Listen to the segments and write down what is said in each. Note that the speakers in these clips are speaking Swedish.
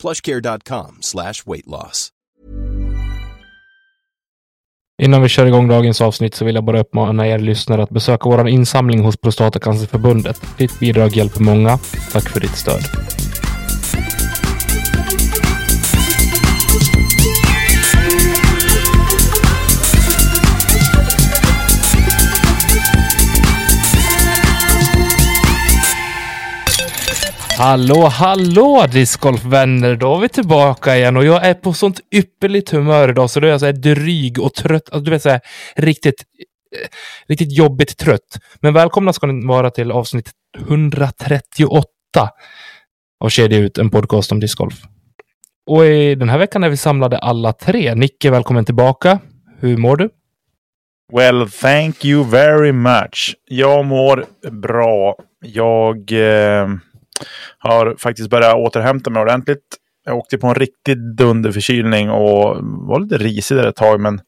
plushcare.com slash weight loss. Innan vi kör igång dagens avsnitt så vill jag bara uppmana er lyssnare att besöka vår insamling hos Prostatacancerförbundet. Ditt bidrag hjälper många. Tack för ditt stöd. Hallå, hallå discgolfvänner! Då är vi tillbaka igen och jag är på sånt ypperligt humör idag så då är jag så här dryg och trött. Alltså, du vet så här riktigt, eh, riktigt jobbigt trött. Men välkomna ska ni vara till avsnitt 138 av Kedja ut, en podcast om discgolf. Och i den här veckan är vi samlade alla tre. Nicke, välkommen tillbaka. Hur mår du? Well, thank you very much. Jag mår bra. Jag eh, har faktiskt börjat återhämta mig ordentligt. Jag åkte på en riktig dunderförkylning och var lite risig där ett tag, men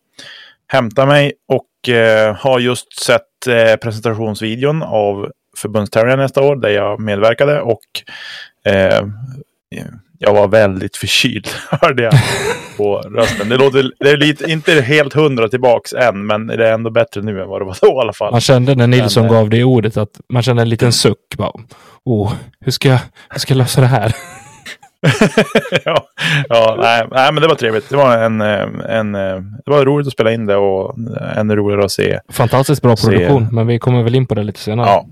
hämtade mig och eh, har just sett eh, presentationsvideon av förbundstävlingen nästa år där jag medverkade och eh, jag var väldigt förkyld, hörde jag på rösten. Det, låter, det är lite, inte helt hundra tillbaks än, men det är ändå bättre nu än vad det var då i alla fall. Man kände när Nilsson men, gav dig ordet att man kände en liten suck. Bara, oh, hur ska jag, hur ska jag lösa det här? ja, ja nej, nej, men det var trevligt. Det var, en, en, det var roligt att spela in det och ännu roligare att se. Fantastiskt bra produktion, se. men vi kommer väl in på det lite senare. Ja,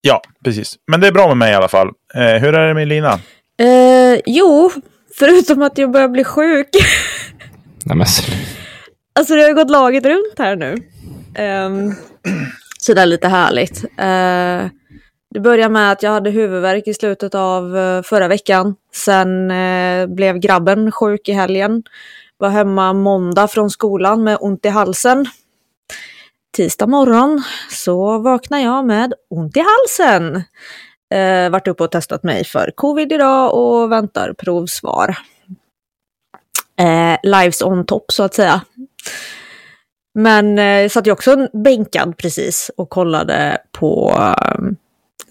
ja precis. Men det är bra med mig i alla fall. Eh, hur är det med Lina? Eh, jo, förutom att jag börjar bli sjuk. Nej, men... Alltså det har gått laget runt här nu. Um, så det är lite härligt. Uh, det började med att jag hade huvudvärk i slutet av uh, förra veckan. Sen uh, blev grabben sjuk i helgen. Var hemma måndag från skolan med ont i halsen. Tisdag morgon så vaknar jag med ont i halsen. Eh, varit uppe och testat mig för covid idag och väntar provsvar. Eh, lives on top så att säga. Men eh, satt jag också bänkad precis och kollade på eh,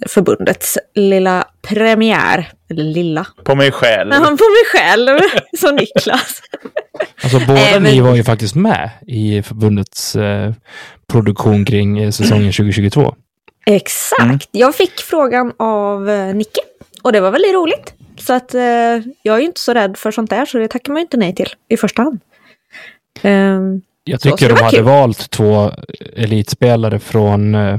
förbundets lilla premiär. Eller lilla. På mig själv. Ja, på mig själv, som Niklas. Alltså båda äh, men... ni var ju faktiskt med i förbundets eh, produktion kring eh, säsongen 2022. Exakt. Mm. Jag fick frågan av eh, Nicke och det var väldigt roligt. Så att eh, jag är ju inte så rädd för sånt där så det tackar man inte nej till i första hand. Um, jag tycker de hade kul. valt två elitspelare från eh,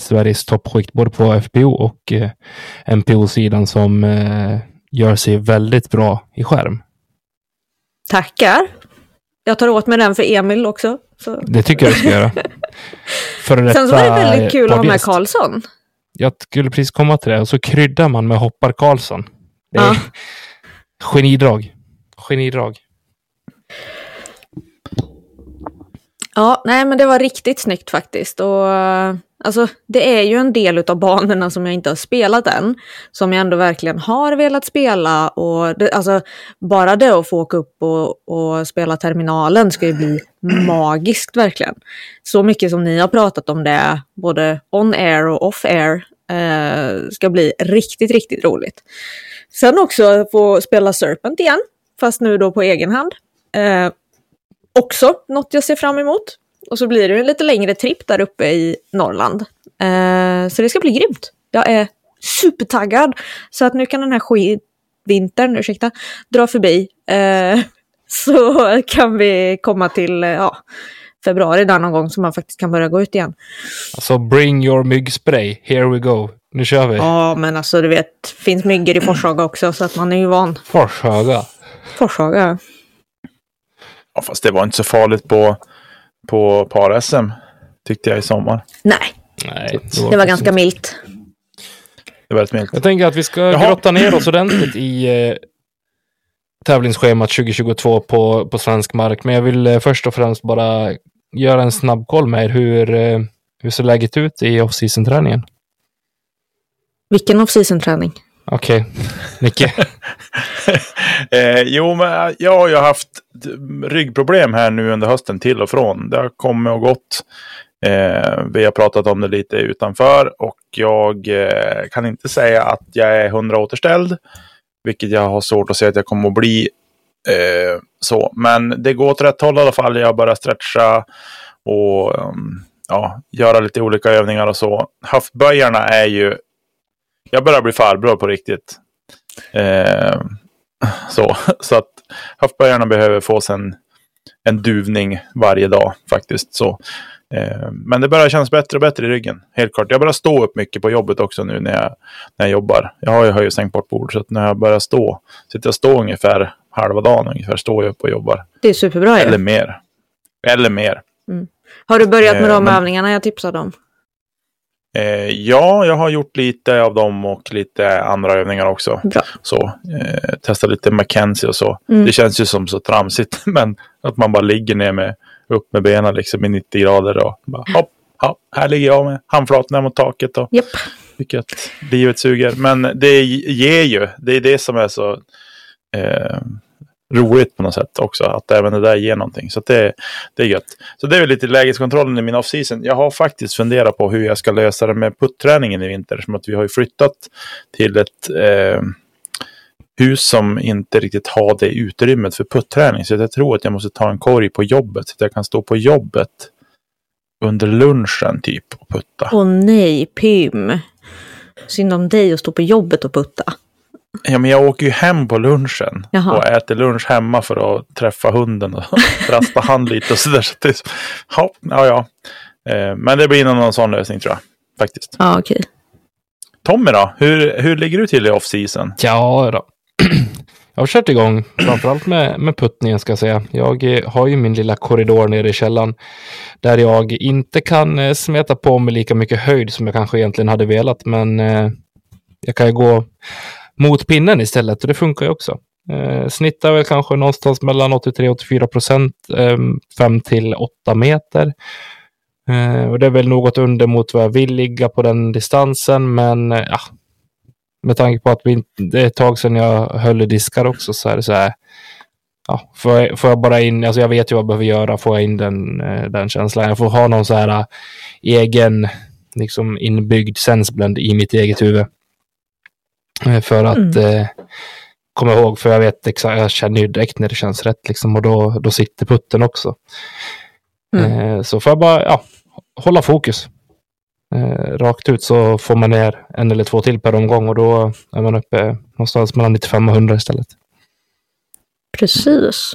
Sveriges toppskikt både på FPO och eh, MPO-sidan som eh, gör sig väldigt bra i skärm. Tackar. Jag tar åt mig den för Emil också. Så. Det tycker jag du ska göra. För Sen så var det väldigt kul att ha med Karlsson. Jag skulle precis komma till det. Och så kryddar man med Hoppar Karlsson. Det är ja. genidrag. Genidrag. Ja, nej men det var riktigt snyggt faktiskt. Och Alltså, det är ju en del av banorna som jag inte har spelat än, som jag ändå verkligen har velat spela. Och det, alltså, bara det att få åka upp och, och spela terminalen ska ju bli magiskt verkligen. Så mycket som ni har pratat om det, både on air och off air, eh, ska bli riktigt, riktigt roligt. Sen också få spela Serpent igen, fast nu då på egen hand. Eh, också något jag ser fram emot. Och så blir det en lite längre tripp där uppe i Norrland. Eh, så det ska bli grymt. Jag är supertaggad. Så att nu kan den här skidvintern, ursäkta, dra förbi. Eh, så kan vi komma till ja, februari där någon gång så man faktiskt kan börja gå ut igen. Alltså bring your myggspray, here we go. Nu kör vi. Ja, men alltså du vet, finns myggor i Forshaga också så att man är ju van. Forshaga? Forshaga. Ja, fast det var inte så farligt på på par-SM. Tyckte jag i sommar. Nej. Nej det var, det var ganska milt. Det var rätt milt. Jag tänker att vi ska Jaha. grotta ner oss ordentligt i eh, tävlingsschemat 2022 på, på svensk mark. Men jag vill eh, först och främst bara göra en snabb koll med er. Hur, eh, hur ser läget ut i off-season-träningen? Vilken off-season-träning? Okej, okay. Micke. eh, jo, men eh, jag har ju haft ryggproblem här nu under hösten till och från. Det har kommit och gått. Eh, vi har pratat om det lite utanför och jag eh, kan inte säga att jag är hundra återställd. Vilket jag har svårt att säga att jag kommer att bli. Eh, så. Men det går åt rätt håll i alla fall. Jag börjar stretcha och um, ja, göra lite olika övningar och så. Höftböjarna är ju... Jag börjar bli farbror på riktigt. Eh, så, så att höftböjarna behöver få en, en duvning varje dag faktiskt. Så Eh, men det börjar kännas bättre och bättre i ryggen. Helt klart. Jag börjar stå upp mycket på jobbet också nu när jag, när jag jobbar. Jag har ju höj och sänkt bort bord. Så att när jag börjar stå, sitter jag stå ungefär halva dagen ungefär, står jag upp och jobbar. Det är superbra Eller ja. mer. Eller mer. Mm. Har du börjat med eh, de men, övningarna jag tipsade om? Eh, ja, jag har gjort lite av dem och lite andra övningar också. Bra. Så, eh, testa lite McKenzie och så. Mm. Det känns ju som så tramsigt, men att man bara ligger ner med upp med benen liksom i 90 grader och bara hopp, hopp, här ligger jag med handflatorna mot taket och yep. tycker att livet suger. Men det ger ju, det är det som är så eh, roligt på något sätt också, att även det där ger någonting. Så det, det är gött. Så det är väl lite lägeskontrollen i min off-season. Jag har faktiskt funderat på hur jag ska lösa det med putträningen i vinter, som att vi har ju flyttat till ett eh, hus som inte riktigt har det utrymmet för putträning. Så jag tror att jag måste ta en korg på jobbet så att jag kan stå på jobbet under lunchen typ och putta. Åh nej, Pym. Synd om dig att stå på jobbet och putta. Ja, men jag åker ju hem på lunchen Jaha. och äter lunch hemma för att träffa hunden och rasta hand lite och sådär. Så det, ja, ja, ja. Eh, men det blir nog någon sån lösning tror jag. Faktiskt. Ja, okej. Okay. Tommy då? Hur, hur ligger du till i off-season? Ja, då. jag har kört igång, framförallt med, med puttningen ska jag säga. Jag eh, har ju min lilla korridor nere i källaren där jag inte kan eh, smeta på mig lika mycket höjd som jag kanske egentligen hade velat, men jag kan ju gå mot pinnen istället och det funkar ju också. Eh, snittar väl kanske någonstans mellan 83-84 procent, eh, 5 till 8 meter. Eh, och det är väl något under mot vad jag vill ligga på den distansen, men eh, ja, med tanke på att vi, det är ett tag sedan jag höll i diskar också så är det så här. Ja, får, jag, får jag bara in, alltså jag vet ju vad jag behöver göra, får jag in den, eh, den känslan. Jag får ha någon så här eh, egen, liksom inbyggd sensblend i mitt eget huvud. Eh, för att mm. eh, komma ihåg, för jag vet exakt, jag känner ju direkt när det känns rätt liksom och då, då sitter putten också. Mm. Eh, så får jag bara, ja, hålla fokus eh, rakt ut så får man ner en eller två till per omgång och då är man uppe någonstans mellan 95 och 100 istället. Precis.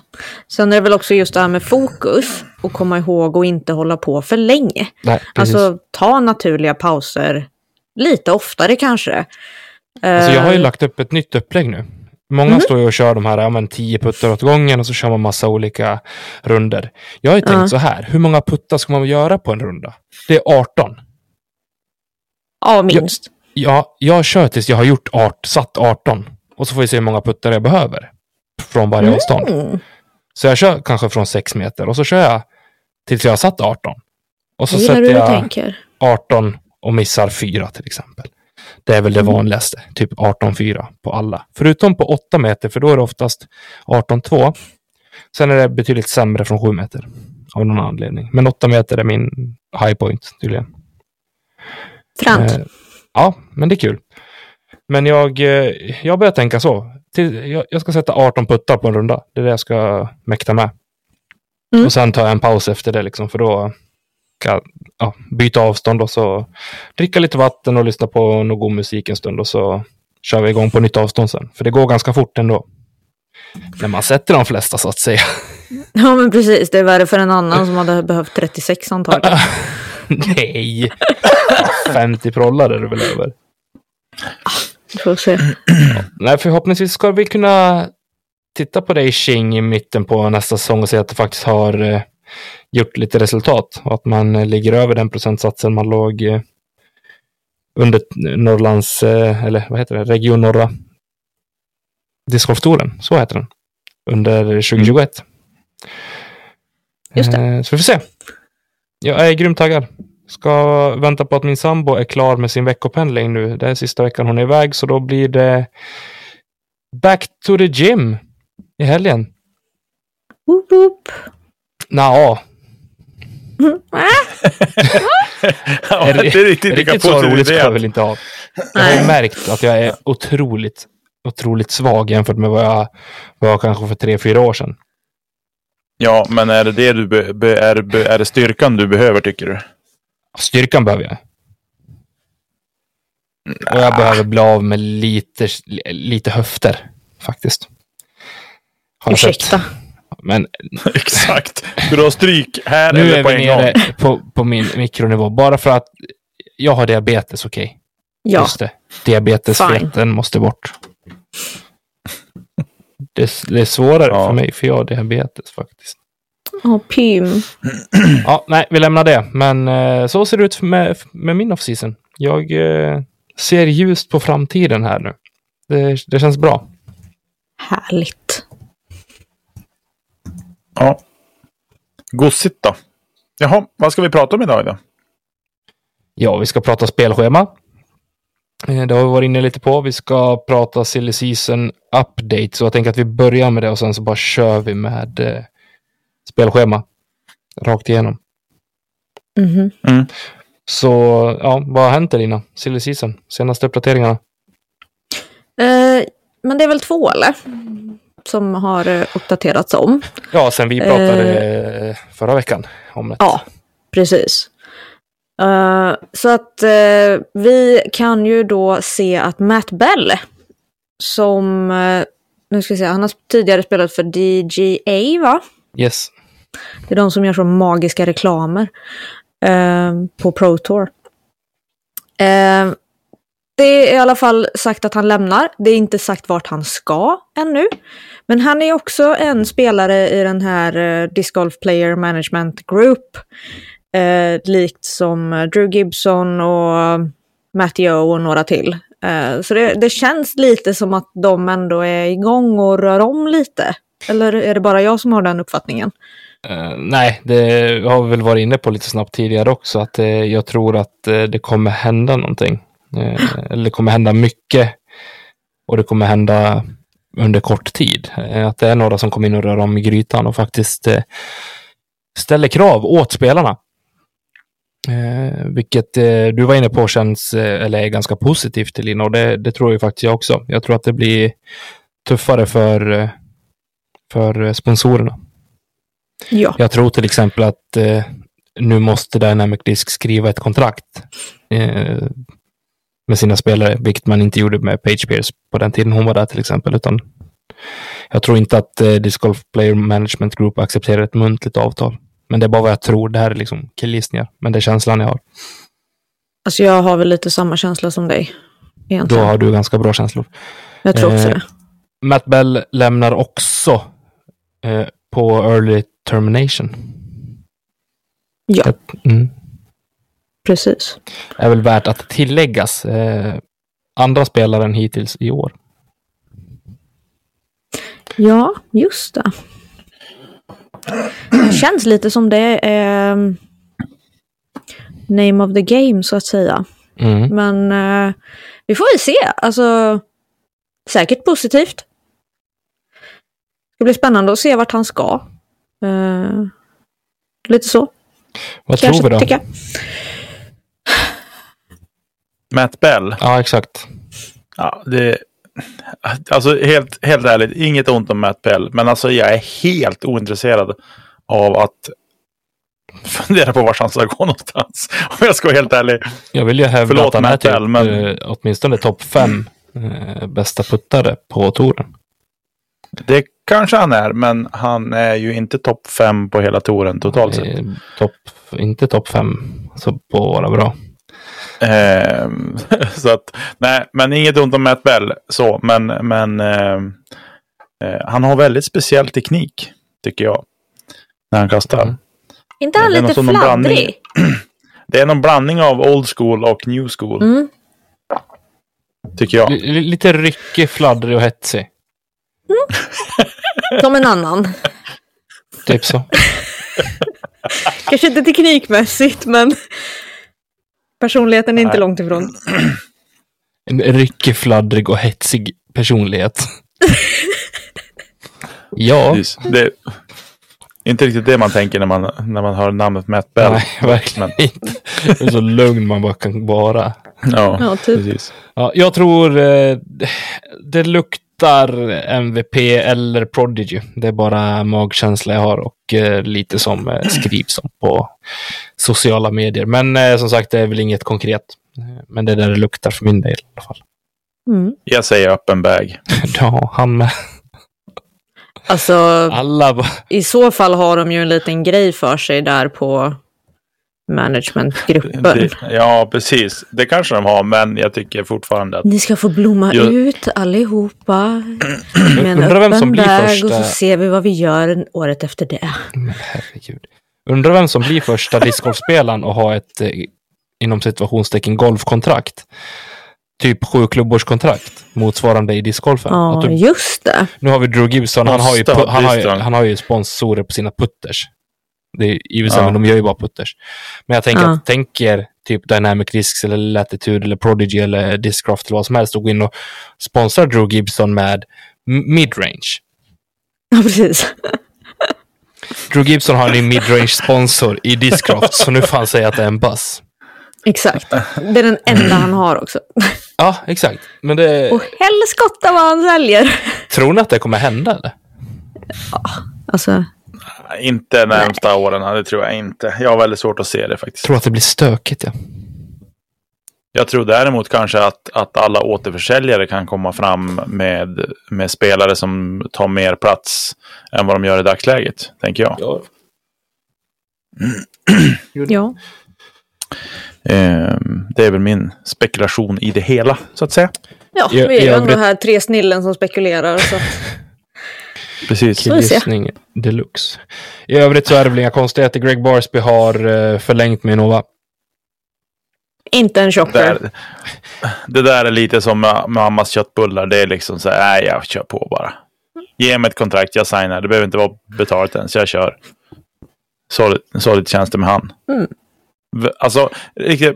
Sen är det väl också just det här med fokus och komma ihåg och inte hålla på för länge. Nej, alltså ta naturliga pauser lite oftare kanske. Alltså, jag har ju uh, lagt upp ett nytt upplägg nu. Många mm. står ju och kör de här ja, men, tio puttar åt gången och så kör man massa olika runder. Jag har ju tänkt uh. så här, hur många puttar ska man göra på en runda? Det är 18. Ja, minst. Jag, ja, jag kör tills jag har gjort art, satt 18. Och så får vi se hur många puttar jag behöver. Från varje mm. avstånd. Så jag kör kanske från 6 meter och så kör jag tills jag har satt 18. Och så sätter jag tänker. 18 och missar 4 till exempel. Det är väl det mm. vanligaste, typ 18-4 på alla. Förutom på 8 meter, för då är det oftast 18-2. Sen är det betydligt sämre från 7 meter. Av någon anledning. Men 8 meter är min high point tydligen. Fränt. Eh, ja, men det är kul. Men jag, eh, jag börjar tänka så. Jag, ska sätta 18 puttar på en runda. Det är det jag ska mäkta med. Mm. Och sen tar jag en paus efter det, liksom, för då jag ja, byta avstånd och så dricka lite vatten och lyssna på någon god musik en stund och så kör vi igång på nytt avstånd sen. För det går ganska fort ändå. När man sätter de flesta så att säga. Ja men precis, det är värre för en annan som hade behövt 36 antagligen. Nej, 50 prollar är det väl över. Vi får se. Nej, förhoppningsvis ska vi kunna titta på dig Xing i mitten på nästa säsong och se att det faktiskt har eh, gjort lite resultat och att man eh, ligger över den procentsatsen man låg eh, under Norrlands, eh, eller vad heter det, Region Norra discgolftouren, så heter den. under 2021. Just det. Så vi får se. Jag är grymt taggad. Ska vänta på att min sambo är klar med sin veckopendling nu. Det är sista veckan hon är iväg, så då blir det back to the gym i helgen. Woop, woop. Nja, Ja, det är riktigt riktigt så roligt ska jag väl inte ha. Jag har ju märkt att jag är otroligt, otroligt svag jämfört med vad jag var kanske för tre, fyra år sedan. Ja, men är det det du be, be, är, be, är det styrkan du behöver tycker du? Styrkan behöver jag. Och jag behöver bli av med lite, lite höfter, faktiskt. Har jag sett. Men Exakt. Du har stryk här nu eller är på vi en nere gång. på, på min mikronivå. Bara för att jag har diabetes, okej. Ja, Just det. Diabetesfeten måste bort. Det, är- det är svårare Ja. för mig, för jag har diabetes faktiskt. oh, Pym. Ja, nej, vi lämnar det. Men eh, så ser det ut med, med min off-season. Jag eh, ser ljust på framtiden här nu. Det, det känns bra. Härligt. Ja. Gossigt då. Jaha, vad ska vi prata om idag då? Ja, vi ska prata spelschema. Eh, Det har vi varit inne lite på. Vi ska prata silly season update. Så jag tänker att vi börjar med det och sen så bara kör vi med eh, spelschema. Rakt igenom. Mhm. Så ja, vad har hänt Elina? Silly season, senaste uppdateringarna. Eh, men det är väl två eller? Som har eh, uppdaterats om. Ja, sen vi pratade eh, förra veckan om det. Ja, precis. Eh, så att eh, vi kan ju då se att Matt Bell, som, eh, nu ska vi se, han har tidigare spelat för DGA va? Yes. Det är de som gör så magiska reklamer eh, på Pro Tour. Det är i alla fall sagt att han lämnar. Det är inte sagt vart han ska ännu. Men han är också en spelare i den här eh, Disc Golf Player Management Group. Eh, likt som eh, Drew Gibson och Matthew och några till. Eh, så det, det känns lite som att de ändå är igång och rör om lite. Eller är det bara jag som har den uppfattningen? Uh, nej, det har vi väl varit inne på lite snabbt tidigare också. Att uh, jag tror att det kommer hända någonting. Eh, eller det kommer hända mycket. Och det kommer hända under kort tid. Eh, att det är några som kommer in och rör om i grytan och faktiskt eh, ställer krav åt spelarna. Eh, vilket eh, du var inne på känns, eh, eller är ganska positivt till Lina och det, det tror jag faktiskt jag också. Jag tror att det blir tuffare för, för sponsorerna. Ja. Jag tror till exempel att nu måste Dynamic Disk skriva ett kontrakt med sina spelare, vilket man inte gjorde med Page Pierce på den tiden hon var där till exempel. Utan jag tror inte att eh, Disc Golf Player Management Group accepterar ett muntligt avtal. Men det är bara vad jag tror. Det här är liksom killgissningar, men det är känslan jag har. Alltså jag har väl lite samma känsla som dig. Då Egentligen. har du ganska bra känslor. Jag tror också Eh, det. Matt Bell lämnar också eh, på early termination. Ja, Mm. Precis. är väl värt att tilläggas. Eh, andra spelaren hittills i år. Ja, just det. Det känns lite som det är um, name of the game så att säga. Mm. Men eh, vi får väl se. Alltså, säkert positivt. Det blir spännande att se vart han ska. Eh, lite så, Vad kanske, tror vi då? Matt Bell. Ja, exakt. Ja, det, alltså helt, helt ärligt, inget ont om Matt Bell. Men alltså jag är helt ointresserad av att fundera på vart han ska gå någonstans. Om jag ska vara helt ärlig. Jag vill ju hävda Förlåt, att han är Matt typ, Bell, men- eh, åtminstone topp fem eh, bästa puttare på touren. Det kanske han är, men han är ju inte topp fem på hela touren totalt sett. Topp, inte topp fem, så på vara bra. Ehm, så att, nej, men inget ont om Matt Bell så, men, men ehm, eh, han har väldigt speciell teknik, tycker jag. När han kastar. Mm. inte han Det är någon lite fladdrig? Det är någon blandning av old school och new school, Mm. tycker jag. L- lite ryckig, fladdrig och hetsig. som en annan. Typ så. Kanske inte teknikmässigt, men personligheten är inte långt ifrån. En ryckig, fladdrig och hetsig personlighet. ja, Precis. Det är inte riktigt det man tänker när man, när man hör namnet Matt Bell. nej, verkligen inte. Det är så lugn man bara kan vara. Ja, Ja, typ. precis. Ja, jag tror eh, det luktar MVP eller Prodigy. Det är bara magkänsla jag har och eh, lite som eh, skrivs om på sociala medier. Men eh, som sagt, det är väl inget konkret. Men det är där det luktar för min del i alla fall. Mm. Jag säger öppen bag. Ja, han med. Alltså, Alla i så fall har de ju en liten grej för sig där på managementgruppen. Ja, precis. Det kanske de har, men jag tycker fortfarande att Ni ska få blomma Jag- ut allihopa med en Undrar vem som öppen blir bag och första- så ser vi vad vi gör året efter det. Men herregud. Undrar vem som blir första discgolfspelaren och ha ett eh, inom situationstecken golfkontrakt. Typ sju klubbårskontrakt motsvarande i discgolfen. Ja, du, just det. nu har vi Drew Gibson, han har, ju, han, har ju, han har ju sponsorer på sina putters. Det är för sig, Ja. men de gör ju bara putters. Men jag tänker Ja. att tänker typ Dynamic Discs eller Latitude eller Prodigy eller Discraft eller vad som helst och gå in och sponsra Drew Gibson med midrange. Ja, precis. Drew Gibson har en midrange sponsor i Discraft, så nu får han säga att det är en buzz. Exakt. Det är den enda han har också. Ja, exakt. Men det, Och helskotta vad han säljer. tror ni att det kommer hända? Eller? Alltså, inte närmsta åren. Det tror jag inte. Jag har väldigt svårt att se det faktiskt. tror att det blir stökigt, ja. Jag tror däremot kanske att, att alla återförsäljare kan komma fram med, med spelare som tar mer plats än vad de gör i dagsläget, tänker jag. ja. ja. Ehm, det är väl min spekulation i det hela, så att säga. Ja, vi är ju ändå här tre snillen som spekulerar. Så. Precis. Killgissning deluxe. I övrigt så är det väl inga konstigheter. Greg Barsby har eh, förlängt med Nova. Inte en chocker. Där, det där är lite som ma- mammas köttbullar. Det är liksom så här, nej jag kör på bara. Ge mig ett kontrakt, jag signar. Det behöver inte vara betalt ens, jag kör. Så, så lite känns det med han. Mm. Alltså,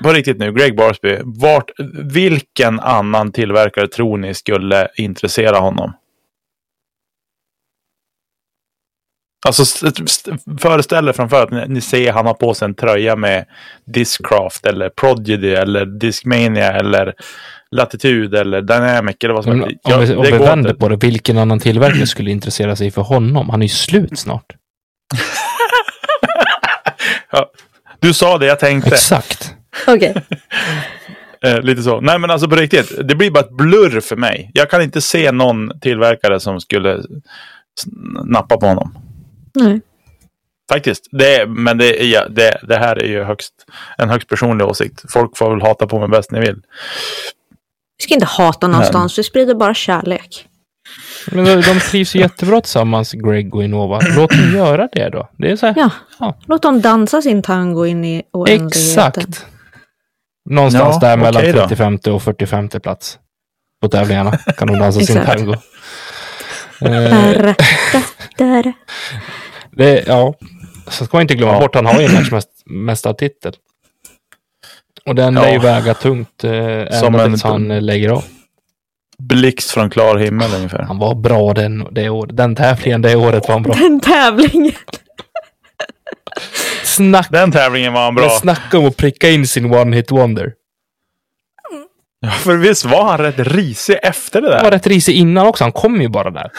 på riktigt nu, Greg Barsby. Vart, vilken annan tillverkare tror ni skulle intressera honom? Alltså st- st- föreställ er framför att ni, ser han har på sig en tröja med Discraft eller Prodigy eller Discmania eller Latitude eller Dynamic eller vad som helst. om vi, om det vi vänder inte. på det, vilken annan tillverkare skulle intressera sig för honom? Han är ju slut snart. Ja, du sa det jag tänkte. Exakt. Okej. Eh, lite så. Nej men alltså på riktigt. Det blir bara ett blurr för mig. Jag kan inte se någon tillverkare som skulle nappa på honom. Nej. Faktiskt. Det är, men det, är, ja, det, det här är ju högst, en högst personlig åsikt. Folk får väl hata på mig bäst ni vill. Vi ska inte hata någonstans, vi sprider bara kärlek. Men de, trivs ju jättebra tillsammans, Greg och Innova. Låt dem göra det då. Det är så här, Ja, Ja. låt dem dansa sin tango in i oändligheten. Exakt. Någonstans Ja, där mellan okej då. 35 och 45 plats på tävlingarna kan de dansa sin tango. Eh, Där, där, där. det, ja, så ska man inte glömma Ja. bort, han har ju en matchmästartitel. Och den Ja. lär ju väga tungt eh, Som ända tills han eh, lägger av. Blixt från klar himmel ungefär. Han var bra den, det året. Den tävlingen det året var han bra. Den tävlingen. Snack, Den tävlingen var han bra. men snacka om att pricka in sin one hit wonder. Ja, för visst var han rätt risig efter det Han var där? rätt risig innan också. Han kom ju bara där.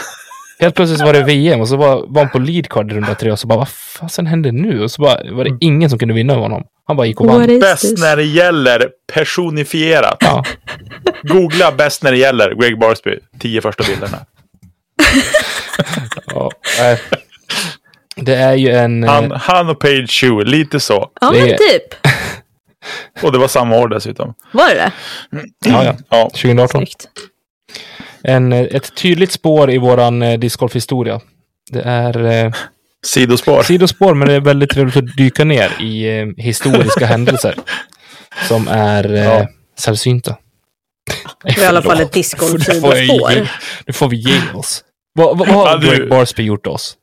Helt plötsligt var det VM och så var, var han på leadcard i runda tre och så bara vad fasen hände nu? Och så bara, var det ingen som kunde vinna över honom. Han bara gick och vann. Bäst när det gäller personifierat. Ja. Googla bäst när det gäller Greg Barsby. Tio första bilderna. Ja, nej. det är ju en... eh, Han, han och Page Shoe, lite så. Ja, men typ. Och det var samma år dessutom. Var det det? ja, ja. Ja, 2018. Snyggt. En, eh, ett tydligt spår i våran eh, discgolfhistoria. Det är eh, sidospår. sidospår, men det är väldigt trevligt att dyka ner i eh, historiska händelser. Som är eh, Ja. sällsynta. Det är i alla fall ett discgolf-sidospår. Nu får vi ge oss. Vad, vad, vad har Greg Barsby gjort oss?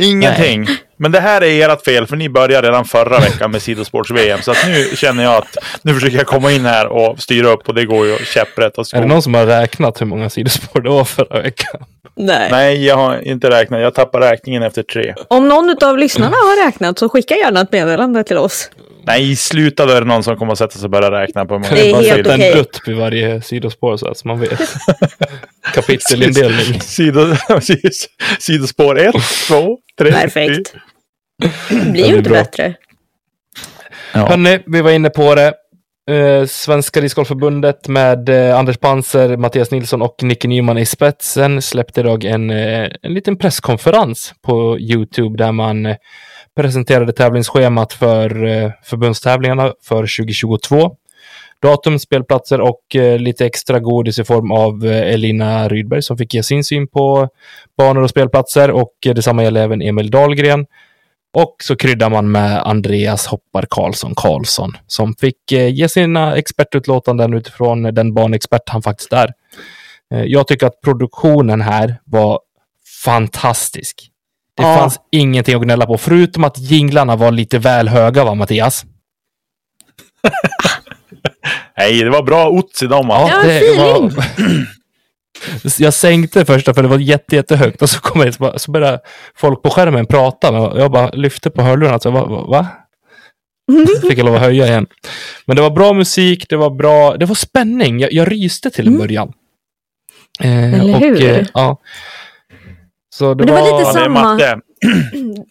Ingenting. Men det här är ert fel, för ni började redan förra veckan med sidosports-VM. Så att nu känner jag att nu försöker jag komma in här och styra upp och det går ju käpprätt åt Är det någon som har räknat hur många sidospår det var förra veckan? Nej. Nej, jag har inte räknat. Jag tappar räkningen efter tre. Om någon av lyssnarna har räknat så skicka gärna ett meddelande till oss. Nej, sluta då är det någon som kommer att sätta sig och börja räkna på hur många Det är helt okej. en dutt vid varje sidospår så att man vet. Kapitelindelning. Sido. Sidospår 1, 2, 3. Perfekt. Det blir ju inte bra. bättre. Ja. Hörni, vi var inne på det. Eh, Svenska Discgolfförbundet med eh, Anders Panser, Mattias Nilsson och Nicke Nyman i spetsen släppte idag en, eh, en liten presskonferens på Youtube där man presenterade tävlingsschemat för förbundstävlingarna för 2022. Datum, spelplatser och eh, lite extra godis i form av eh, Elina Rydberg som fick ge sin syn på banor och spelplatser och eh, detsamma gäller även Emil Dahlgren. Och så kryddar man med Andreas Hoppar Karlsson Karlsson som fick ge sina expertutlåtanden utifrån den banexpert han faktiskt är. Jag tycker att produktionen här var fantastisk. Det Ja. fanns ingenting att gnälla på, förutom att jinglarna var lite väl höga, va Mattias? Nej, det var bra ots i dem. Ja, Ja. Ja, feeling. Jag sänkte första för det var jätte, jättehögt och så kom jag, så bara- så började folk på skärmen prata. Men jag bara lyfte på hörlurarna. Så jag bara, va? va? Fick jag lov att höja igen. Men det var bra musik, det var bra, det var spänning. Jag, jag ryste till en Mm. början. Eh, Eller och, hur? eh, ja. Så det, Men det var var, lite det är samma- matte.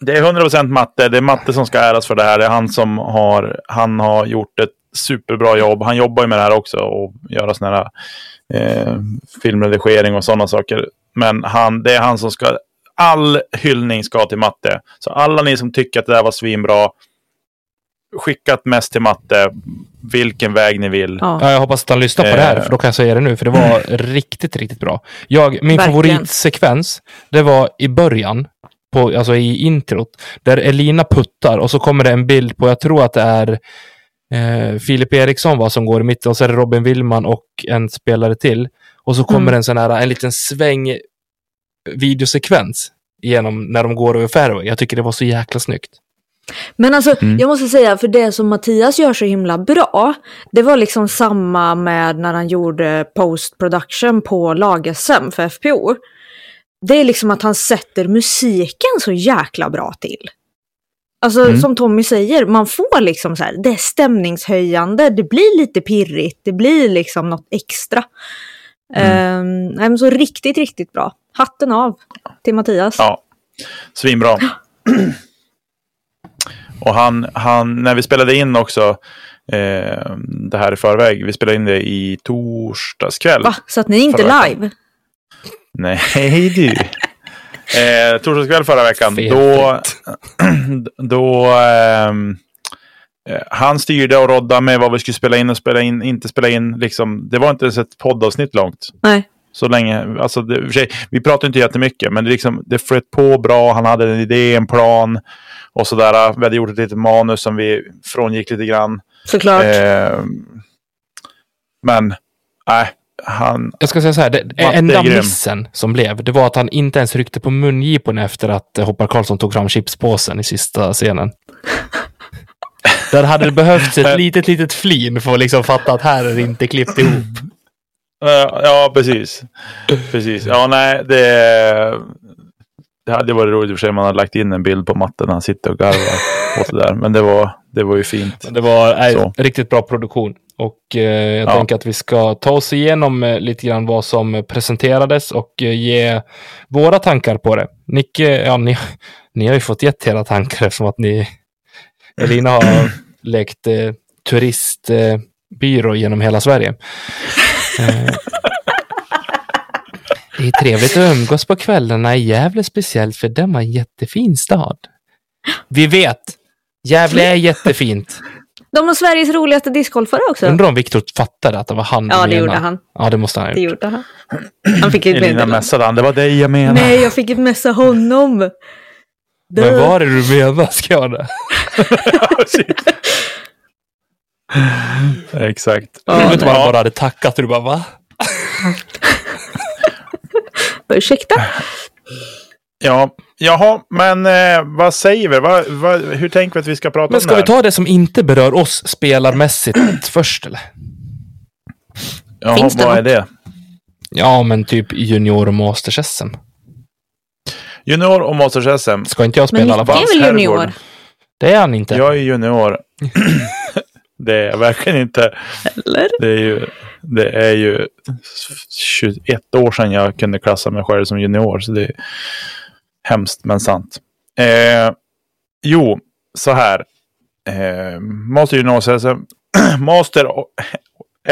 Det är 100% matte. Det är matte som ska äras för det här. Det är han som har, han har gjort ett superbra jobb. Han jobbar ju med det här också och göra sådana här eh, filmredigering och sådana saker. Men han, det är han som ska, all hyllning ska till matte. Så alla ni som tycker att det där var svinbra, skickat mest till matte, vilken väg ni vill. Ja. Ja, jag hoppas att han lyssnar på det här, Eh. för då kan jag säga det nu, för det var riktigt, riktigt bra. Jag, min Verkligen. favoritsekvens, det var i början, på, alltså i introt, där Elina puttar och så kommer det en bild på, jag tror att det är eh, Filip Eriksson va, som går i mitten och så är det Robin Willman och en spelare till. Och så kommer Mm. en sån här, en liten sväng videosekvens genom när de går över fairway. Jag tycker det var så jäkla snyggt. Men alltså, Mm. jag måste säga, för det som Mattias gör så himla bra, det var liksom samma med när han gjorde post-production på lag-SM för FPO. Det är liksom att han sätter musiken så jäkla bra till. Alltså Mm. som Tommy säger, man får liksom så här, det är stämningshöjande, det blir lite pirrigt, det blir liksom något extra. Mm. men så riktigt, riktigt bra. Hatten av till Mattias. Ja, svinbra. Och han, han, när vi spelade in också eh, det här i förväg, vi spelade in det i torsdags kväll. Va? Så att ni är inte live? Nej du. Eh, torsdags kväll förra veckan, Fel då, då ehm, eh, han styrde och rådde med vad vi skulle spela in och spela in, inte spela in. Liksom, det var inte ens ett poddavsnitt långt. Nej. Så länge, alltså det, sig, vi pratade inte jättemycket, men det, liksom, det flöt på bra. Han hade en idé, en plan och sådär. Vi hade gjort ett litet manus som vi frångick lite grann. Såklart. Eh, men, nej, han... Jag ska säga så här, det enda missen som blev, det var att han inte ens ryckte på mungiporna efter att eh, Hoppar Karlsson tog fram chipspåsen i sista scenen. Där hade det behövts ett litet, litet flin för att liksom fatta att här är det inte klippt ihop. Ja, precis. Precis. Ja, nej, det... Det hade varit roligt i och för sig om man hade lagt in en bild på matten när han sitter och garvar och sådär. Men det var, det var ju fint. Men det var nej, riktigt bra produktion. Och eh, jag Ja. tänker att vi ska ta oss igenom eh, lite grann vad som presenterades och eh, ge våra tankar på det. Nicke, ja, ni, ni har ju fått gett era tankar eftersom att ni, Elina har lekt eh, turistbyrå eh, genom hela Sverige. Eh, det är trevligt att umgås på kvällarna i Gävle speciellt för den var en jättefin stad. Vi vet, Gävle är jättefint. De har Sveriges roligaste discgolfare också. Undrar om Viktor fattade att det var han Ja, det gjorde han. Ja, det måste han ha Det gjort. gjorde han. Han fick ett Elina meddelande. mässade han. Det var dig jag menade. Nej, jag fick ett messa honom. Men Duh. vad är det du menar, ska jag det? Exakt. Vet inte om han Ja. bara hade tackat och du bara va? Ursäkta? Ja, jaha, men eh, vad säger vi? Va, va, hur tänker vi att vi ska prata Men om ska det vi här? ta det som inte berör oss spelarmässigt först eller? Jaha, Finns det vad är något? det? Ja, men typ junior och masters-SM. Junior och Masters SM. Ska inte jag Men spela i alla fall? är väl junior? Det är han inte. Jag är junior. det är jag verkligen inte. Eller? Det är ju, det är ju 21 år sedan jag kunde klassa mig själv som junior. Så det är hemskt men sant. Eh, jo, så här. Eh, Master Junior SM. Master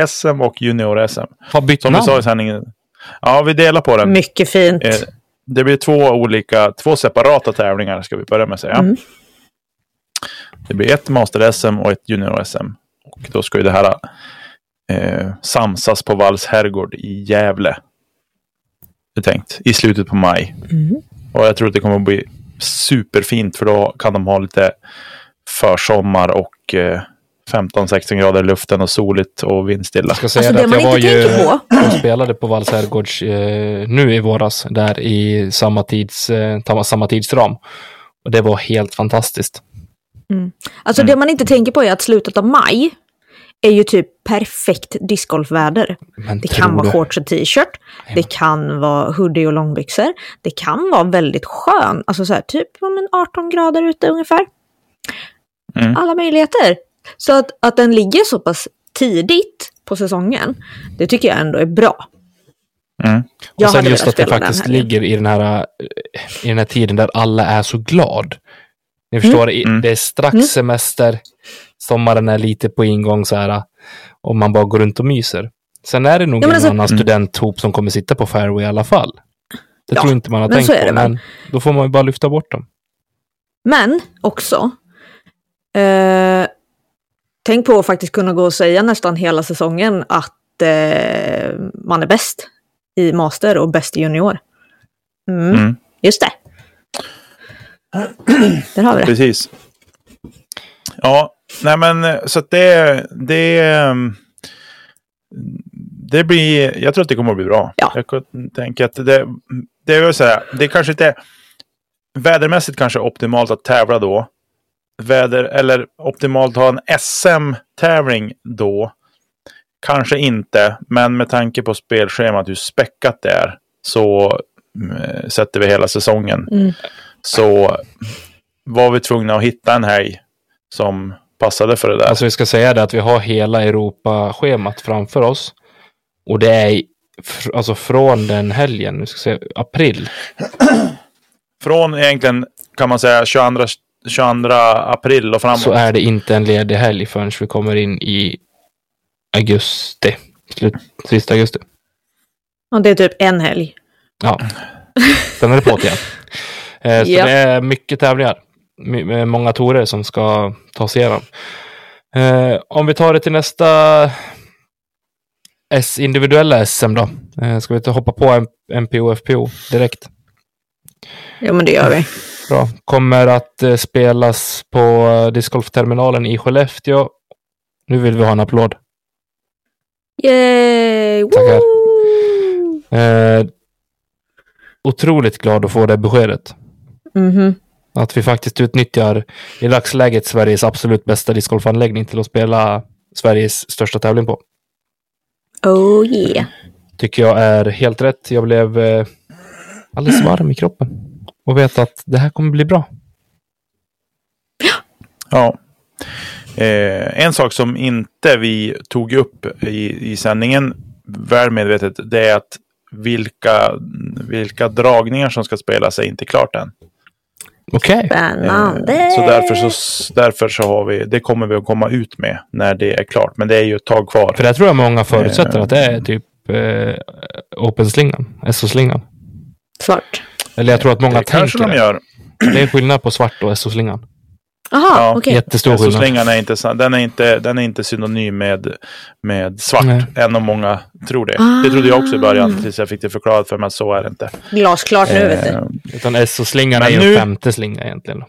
SM och Junior SM. Har bytt Som namn. vi sa i sändningen. Ja, vi delar på den. Mycket fint. Eh, det blir två olika, två separata tävlingar ska vi börja med att säga. Mm. Det blir ett Master-SM och ett Junior-SM. Och då ska ju det här eh, samsas på Valls herrgård i Gävle. Det är tänkt. I slutet på maj. Mm. Och jag tror att det kommer att bli superfint för då kan de ha lite försommar och eh, 15-16 grader i luften och soligt och vindstilla. Jag ska säga Alltså, det det att jag var ju... på. Jag spelade på Valls Herrgårds eh, nu i våras, där i samma, tids, eh, samma tidsram. Och det var helt fantastiskt. Alltså det man inte tänker på är att slutet av maj är ju typ perfekt discgolfväder. Det kan vara shorts och t-shirt. Det kan vara hoodie och långbyxor. Det kan vara väldigt skön, alltså så här, typ ja, men 18 grader ute ungefär. Mm. Alla möjligheter. Så att, att den ligger så pass tidigt på säsongen, det tycker jag ändå är bra. Mm. Jag och sen hade just att det faktiskt ligger i den här, eh, i den här tiden där alla är så glad. Ni förstår, i- Mm. det är strax Mm. semester, sommaren är lite på ingång så här, och man bara går runt och myser. Sen är det nog Ja, en alltså- annan studenthop som kommer sitta på fairway i alla fall. Det Ja, tror inte man har men tänkt så är på, men då får man ju bara lyfta bort dem. Men också, eh, tänk på att faktiskt kunna gå och säga nästan hela säsongen att eh, man är bäst i master och bäst i junior. Mm, Mm. Just det. Där har vi det. Precis. Ja, nej men eh, så att det, det, ehm, det blir, jag tror att det kommer att bli bra. Ja. Jag kan- tänker att det, det vill säga, det kanske inte, vädermässigt kanske optimalt att tävla då. Väder, eller optimalt att ha en SM-tävling då. Kanske inte, men med tanke på spelschemat hur späckat det är så mm, sätter vi hela säsongen. Mm. Så var vi tvungna att hitta en helg som passade för det där. Alltså vi ska säga det att vi har hela Europa-schemat framför oss. Och det är alltså från den helgen, nu ska jag säga april. Från egentligen kan man säga 22, 22 april och framåt. Så är det inte en ledig helg förrän vi kommer in i augusti. Slut, sista augusti. Och det är typ en helg. Ja. Sen är det på igen. Eh, så Ja. det är mycket tävlingar. Med många torer som ska ta sig igenom. Eh, om vi tar det till nästa S individuella SM då. Eh, ska vi ta hoppa på MPO FPO direkt? Ja men det gör vi. Bra. Kommer att eh, spelas på eh, discgolfterminalen i Skellefteå. Nu vill vi ha en applåd. Yay! Tackar. Woo! Eh, otroligt glad att få det beskedet. Mhm. Att vi faktiskt utnyttjar i dagsläget Sveriges absolut bästa discgolfanläggning till att spela Sveriges största tävling på. Oh yeah. Tycker jag är helt rätt. Jag blev eh, alldeles varm i kroppen. Och vet att det här kommer bli bra. Ja. Eh, en sak som inte vi tog upp i, i sändningen, väl medvetet, det är att vilka, vilka dragningar som ska spelas är inte klart än. Okej. Spännande. Eh, Så därför så, därför så har vi, det kommer vi att komma ut med när det är klart. Men det är ju ett tag kvar. För det tror jag många förutsätter Eh. att det är typ eh, Open-slingan. SO-slingan. Svart. Eller jag tror att många det kanske tänker de det. gör. Det är skillnad på svart och SO-slingan. Jaha, Ja, okej. Jättestor skillnad. SO-slingan är inte, den är inte, den är inte synonym med, med svart. Nej. Än om många tror det. Ah. Det trodde jag också i början tills jag fick det förklarat för mig att så är det inte. Glasklart nu vet Eh, du. Utan SO-slingan är ju nu- en femte slinga egentligen.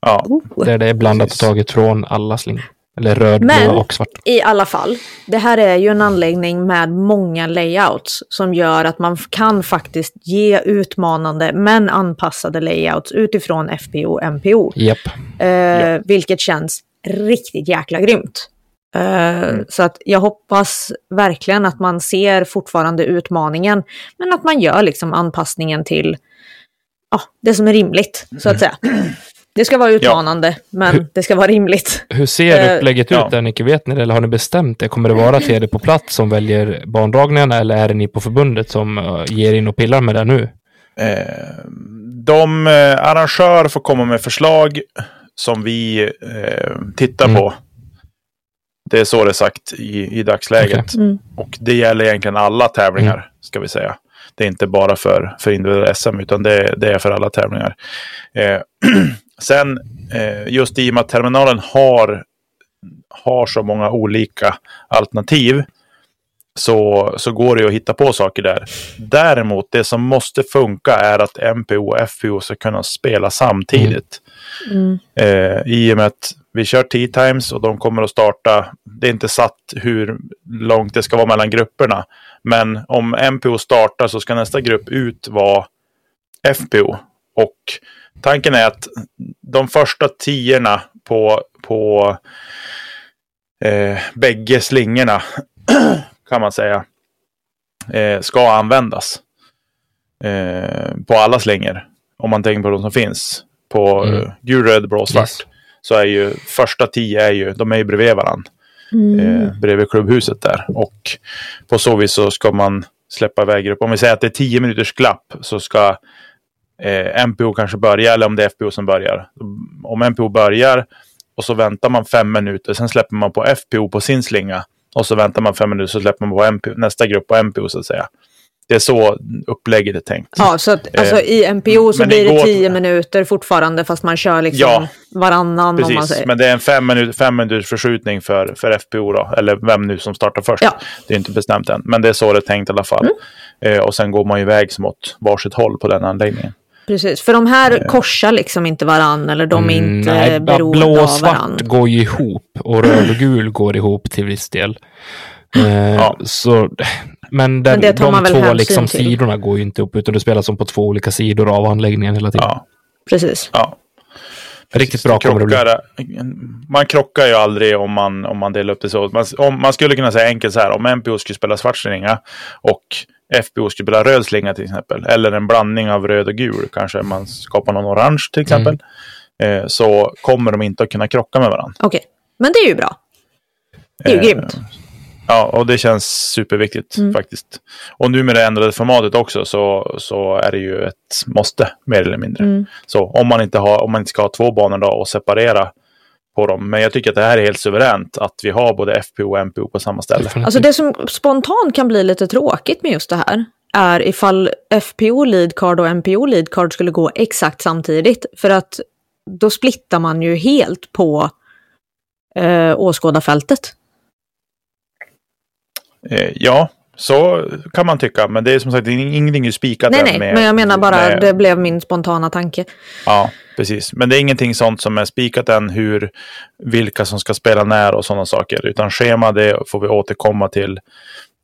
ja. Oh. Där det är blandat och taget från alla slingor. Eller röd, Men- blå och svart. I alla fall, det här är ju en anläggning med många layouts som gör att man kan faktiskt ge utmanande men anpassade layouts utifrån FPO och MPO. Japp. Eh, Vilket känns riktigt jäkla grymt. Eh, Så att jag hoppas verkligen att man ser fortfarande utmaningen, men att man gör liksom anpassningen till ja, det som är rimligt, så att säga. Det ska vara utmanande, men det ska vara rimligt. Hur ser Eh, upplägget ja. ut där, Nicke? Vet ni det? Eller har ni bestämt det? Kommer det vara TD på plats som väljer bandragningarna eller är det ni på förbundet som eh, ger in och pillar med det nu? Eh, de eh, arrangör får komma med förslag som vi eh, tittar Mm. på. Det är så det är sagt i, i dagsläget. Okej. Mm. Och det gäller egentligen alla tävlingar, Mm. ska vi säga. Det är inte bara för, för individuella SM, utan det, det är för alla tävlingar. Eh, sen, eh, just i och med att terminalen har, har så många olika alternativ, så, så går det att hitta på saker där. Däremot, det som måste funka är att MPO och FPO ska kunna spela samtidigt. Mm. Eh, I och med att vi kör T-times och de kommer att starta. Det är inte satt hur långt det ska vara mellan grupperna. Men om MPO startar så ska nästa grupp ut vara FPO. Och tanken är att de första tiorna på, på eh, bägge slingorna kan man säga eh, ska användas. Eh, på alla slingor. Om man tänker på de som finns. På Mm. mm. gul, röd, blå, svart. Yes. Så är ju första tio är ju, de är ju bredvid varandra. Eh, bredvid klubbhuset där. Och på så vis så ska man släppa iväg grupp. Om vi säger att det är tio minuters glapp så ska eh, MPO kanske börja eller om det är FPO som börjar. Om MPO börjar och så väntar man fem minuter. Sen släpper man på FPO på sin slinga. Och så väntar man fem minuter så släpper man på MPO, nästa grupp på MPO så att säga. Det är så upplägget är tänkt. Ja, så att, alltså, Eh, i MPO så blir det igår- tio minuter fortfarande fast man kör liksom Ja, varannan om man Precis, säger. men det är en fem, minut, fem minuters förskjutning för, för FPO då. Eller vem nu som startar först. Ja. Det är inte bestämt än. Men det är så det är tänkt i alla fall. Mm. Eh, och sen går man iväg som åt varsitt håll på den anläggningen. Precis, för de här korsar liksom inte varann eller de är Mm, inte nej, beroende blå och av svart går ju ihop och röd och gul går ihop till viss del. Eh, Ja. så, men, den, Men det tar de man väl två liksom, till. sidorna går ju inte upp utan du spelar som på två olika sidor av anläggningen hela tiden. Ja, Precis. ja. Riktigt bra Det kommer det bli. krockar, man krockar ju aldrig om man, om man delar upp det så. Man, om, man skulle kunna säga enkelt så här. Om MPO skulle spela svart slinga och FPO skulle spela röd slinga till exempel. Eller en blandning av röd och gul. Kanske man skapar någon orange till exempel. Mm. Eh, så kommer de inte att kunna krocka med varandra. Okej, men det är ju bra. Det är ju Eh, grymt. Ja, och det känns superviktigt Mm. faktiskt. Och nu med det ändrade formatet också så, så är det ju ett måste mer eller mindre. Mm. Så om man inte har, om man inte ska ha två banor då och separera på dem. Men jag tycker att det här är helt suveränt att vi har både FPO och MPO på samma ställe. Alltså det som spontant kan bli lite tråkigt med just det här är ifall FPO leadcard och MPO leadcard skulle gå exakt samtidigt. För att då splittar man ju helt på eh, åskådarfältet. Eh, ja, så kan man tycka. Men det är som sagt ing- ingenting är spikat Nej, nej, med- men jag menar bara, med- det blev min spontana tanke. Ja, precis. Men det är ingenting sånt som är spikat än hur, vilka som ska spela när och sådana saker. Utan schema, det får vi återkomma till.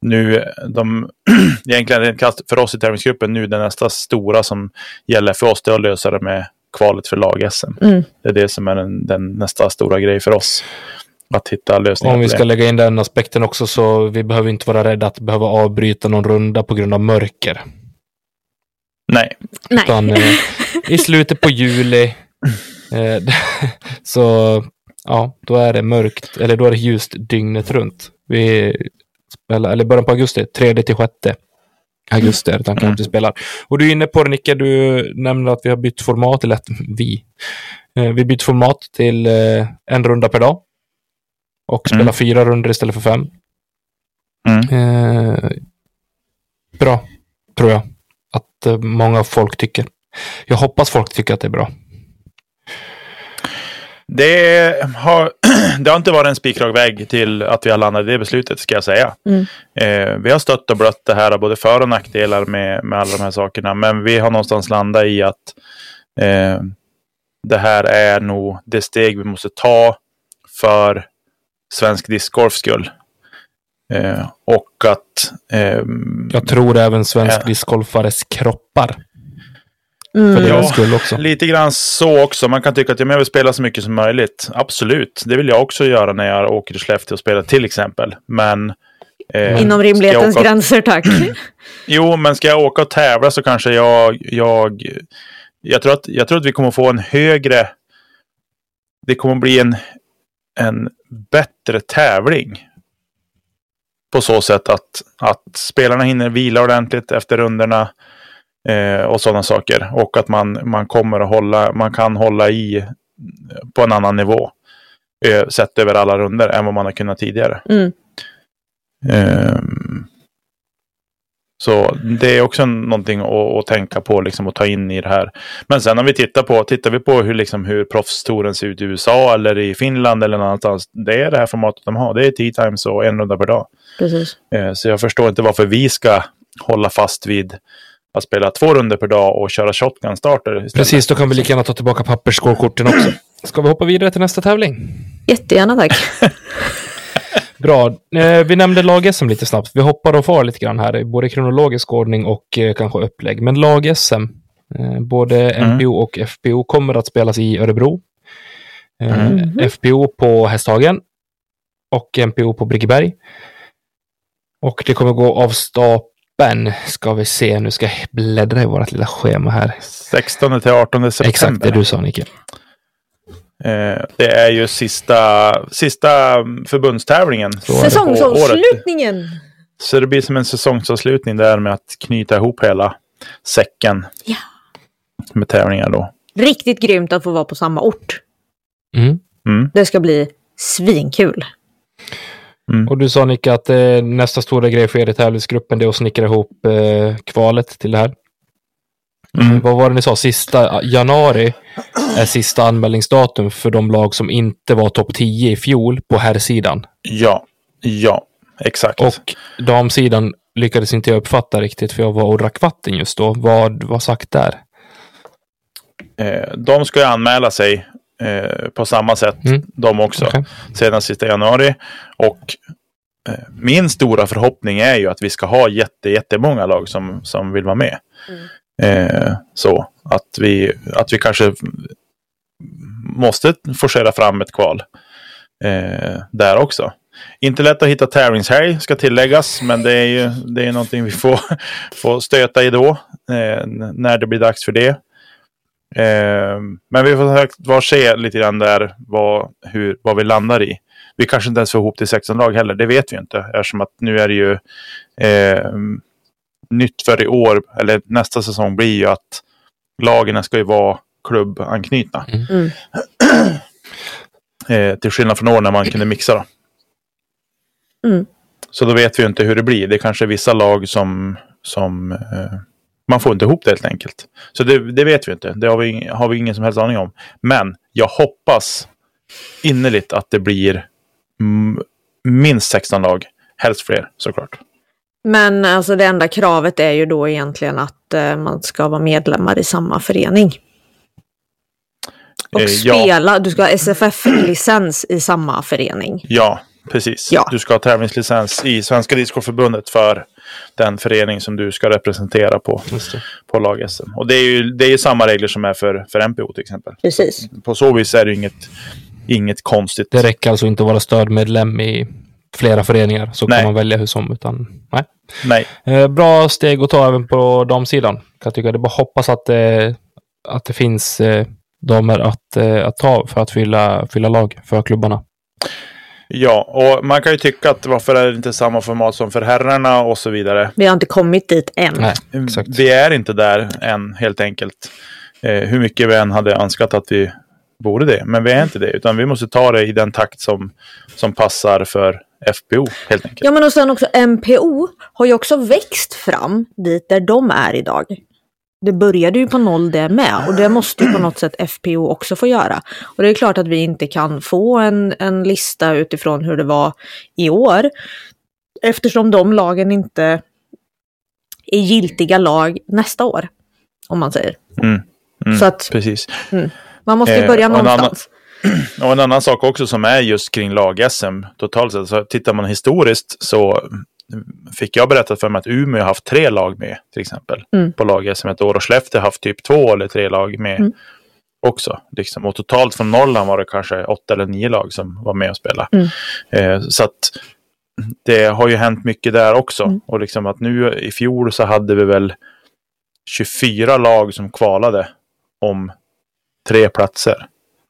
Nu, de, egentligen för oss i tävlingsgruppen nu, det nästa stora som gäller för oss, det är att lösa det med kvalet för lag-SM. Mm. Det är det som är den, den nästa stora grej för oss. Att hitta lösningar Om vi ska lägga in den aspekten också så vi behöver inte vara rädda att behöva avbryta någon runda på grund av mörker. Nej, Nej. Utan eh, i slutet på juli eh, så ja, då är det mörkt, eller då är det ljust dygnet runt. Vi spelar, eller början på augusti, 3 till 6 augusti är det tanken att vi spelar. Och du är inne på det Nicke, du nämnde att vi har bytt format till ett, vi. Eh, vi bytt format till eh, en runda per dag. Och spelar Mm. fyra runder istället för fem. Mm. Eh, bra, tror jag. Att eh, många folk tycker. Jag hoppas folk tycker att det är bra. Det har, det har inte varit en spikrak väg till att vi har landat i det beslutet, ska jag säga. Mm. Eh, vi har stött och blött det här, både för och nackdelar med, med alla de här sakerna. Men vi har någonstans landat i att eh, det här är nog det steg vi måste ta för svensk discgolfs skull. Eh, och att... ehm, Jag tror även svensk Ja. discgolfares kroppar. För Mm. deras Ja. skull också. Lite grann så också. Man kan tycka att jag vill spela så mycket som möjligt. Absolut, det vill jag också göra när jag åker till Skellefteå och spelar till exempel. Men... eh, Inom rimlighetens åka- gränser, tack. Jo, men ska jag åka och tävla så kanske jag... Jag, jag, tror, att, jag tror att vi kommer få en högre... Det kommer bli en, en bättre tävling. På så sätt att, att spelarna hinner vila ordentligt efter rundorna eh, och sådana saker. Och att man, man kommer att hålla, man kan hålla i på en annan nivå. Eh, sett över alla runder än vad man har kunnat tidigare. Mm. Ehm, så det är också någonting att, att tänka på liksom, och ta in i det här. Men sen om vi tittar på, tittar vi på hur, liksom, hur proffstouren ser ut i USA eller i Finland eller någon annanstans. Det är det här formatet de har. Det är 10 times och en runda per dag. Precis. Eh, så jag förstår inte varför vi ska hålla fast vid att spela två runder per dag och köra shotgun starter istället. Precis, då kan vi lika gärna ta tillbaka pappersskålkorten också. Ska vi hoppa vidare till nästa tävling? Jättegärna tack. Bra. Eh, vi nämnde lag-SM lite snabbt. Vi hoppar och far lite grann här, både kronologisk ordning och eh, kanske upplägg. Men lag-SM, eh, både Mm. MPO och FPO kommer att spelas i Örebro. Mhm. FPO på Hästhagen och MPO på Briggeberg. Och det kommer gå av stapeln, ska vi se. Nu ska jag bläddra i vårt lilla schema här. 16 till 18 september. Exakt det du sa, Nicke. Eh, det är ju sista, sista förbundstävlingen. Säsongsavslutningen! Så det blir som en säsongsavslutning där med att knyta ihop hela säcken. Ja. Med tävlingar då. Riktigt grymt att få vara på samma ort. Mm. Mm. Det ska bli svinkul. Och du sa Nicke att eh, nästa stora grej för er i tävlingsgruppen det är att snickra ihop eh, kvalet till det här. Mm. Vad var det ni sa? Sista januari är sista anmälningsdatum för de lag som inte var topp 10 i fjol på herrsidan. Ja, ja, exakt. Och damsidan lyckades inte jag uppfatta riktigt för jag var och drack vatten just då. Vad var sagt där? eh, de ska ju anmäla sig eh, på samma sätt, Mm. de också, Okej. sedan sista januari. Och eh, min stora förhoppning är ju att vi ska ha jätte, jättemånga lag som, som vill vara med. Eh, så att vi, att vi kanske måste forcera fram ett kval eh, där också. Inte lätt att hitta tävlingshelg ska tilläggas, men det är ju det är någonting vi får, får stöta i då eh, när det blir dags för det. Eh, men vi får var se lite grann där vad, hur, vad vi landar i. Vi kanske inte ens får ihop till 16 lag heller, det vet vi inte. Eftersom att nu är det ju eh, nytt för i år, eller nästa säsong blir ju att lagen ska ju vara klubbanknutna. Mm. Eh, till skillnad från år när man kunde mixa då. Mm. Så då vet vi ju inte hur det blir. Det är kanske är vissa lag som, som eh, man får inte ihop det helt enkelt. Så det, det vet vi inte. Det har vi, har vi ingen som helst aning om. Men jag hoppas innerligt att det blir mm, minst 16 lag. Helst fler såklart. Men alltså det enda kravet är ju då egentligen att eh, man ska vara medlemmar i samma förening. Och Eh, ja. spela, du ska ha SFF-licens i samma förening. Ja, precis. Ja. Du ska ha tävlingslicens i Svenska Discgolfförbundet för den förening som du ska representera på, på lag-SM. Och det är ju det är ju samma regler som är för, för MPO till exempel. Precis. På så vis är det inget, inget konstigt. Det räcker alltså inte att vara stödmedlem i flera föreningar så Nej. kan man välja hur som, utan nej. Nej, Eh, bra steg att ta även på damsidan. Kan jag tycka. Det bara hoppas att, eh, att det finns eh, damer att, eh, att ta för att fylla, fylla lag för klubbarna. ja, och man kan ju tycka att varför är det inte samma format som för herrarna och så vidare. Vi har inte kommit dit än. Nej, exakt. Vi är inte där än helt enkelt. Eh, hur mycket vi än hade önskat att vi borde det. Men vi är inte det. Utan vi måste ta det i den takt som, som passar för FBO helt enkelt. Ja men och sen också MPO har ju också växt fram dit där de är idag. Det började ju på noll det med och det måste ju på något sätt FPO också få göra. Och det är klart att vi inte kan få en, en lista utifrån hur det var i år. Eftersom de lagen inte är giltiga lag nästa år. Om man säger. Mm. Mm, Så att Precis. man måste ju Eh, börja annan- någonstans. och en annan sak också som är just kring lag-SM totalt sett. Så tittar man historiskt så fick jag berättat för mig att Umeå har haft tre lag med till exempel. Mm. På lag-SM ett år. Och Skellefteå har haft typ två eller tre lag med Mm. också. Liksom. Och totalt från Norrland var det kanske åtta eller nio lag som var med och spelade. Mm. Eh, så att det har ju hänt mycket där också. Mm. Och liksom att nu i fjol så hade vi väl 24 lag som kvalade om tre platser.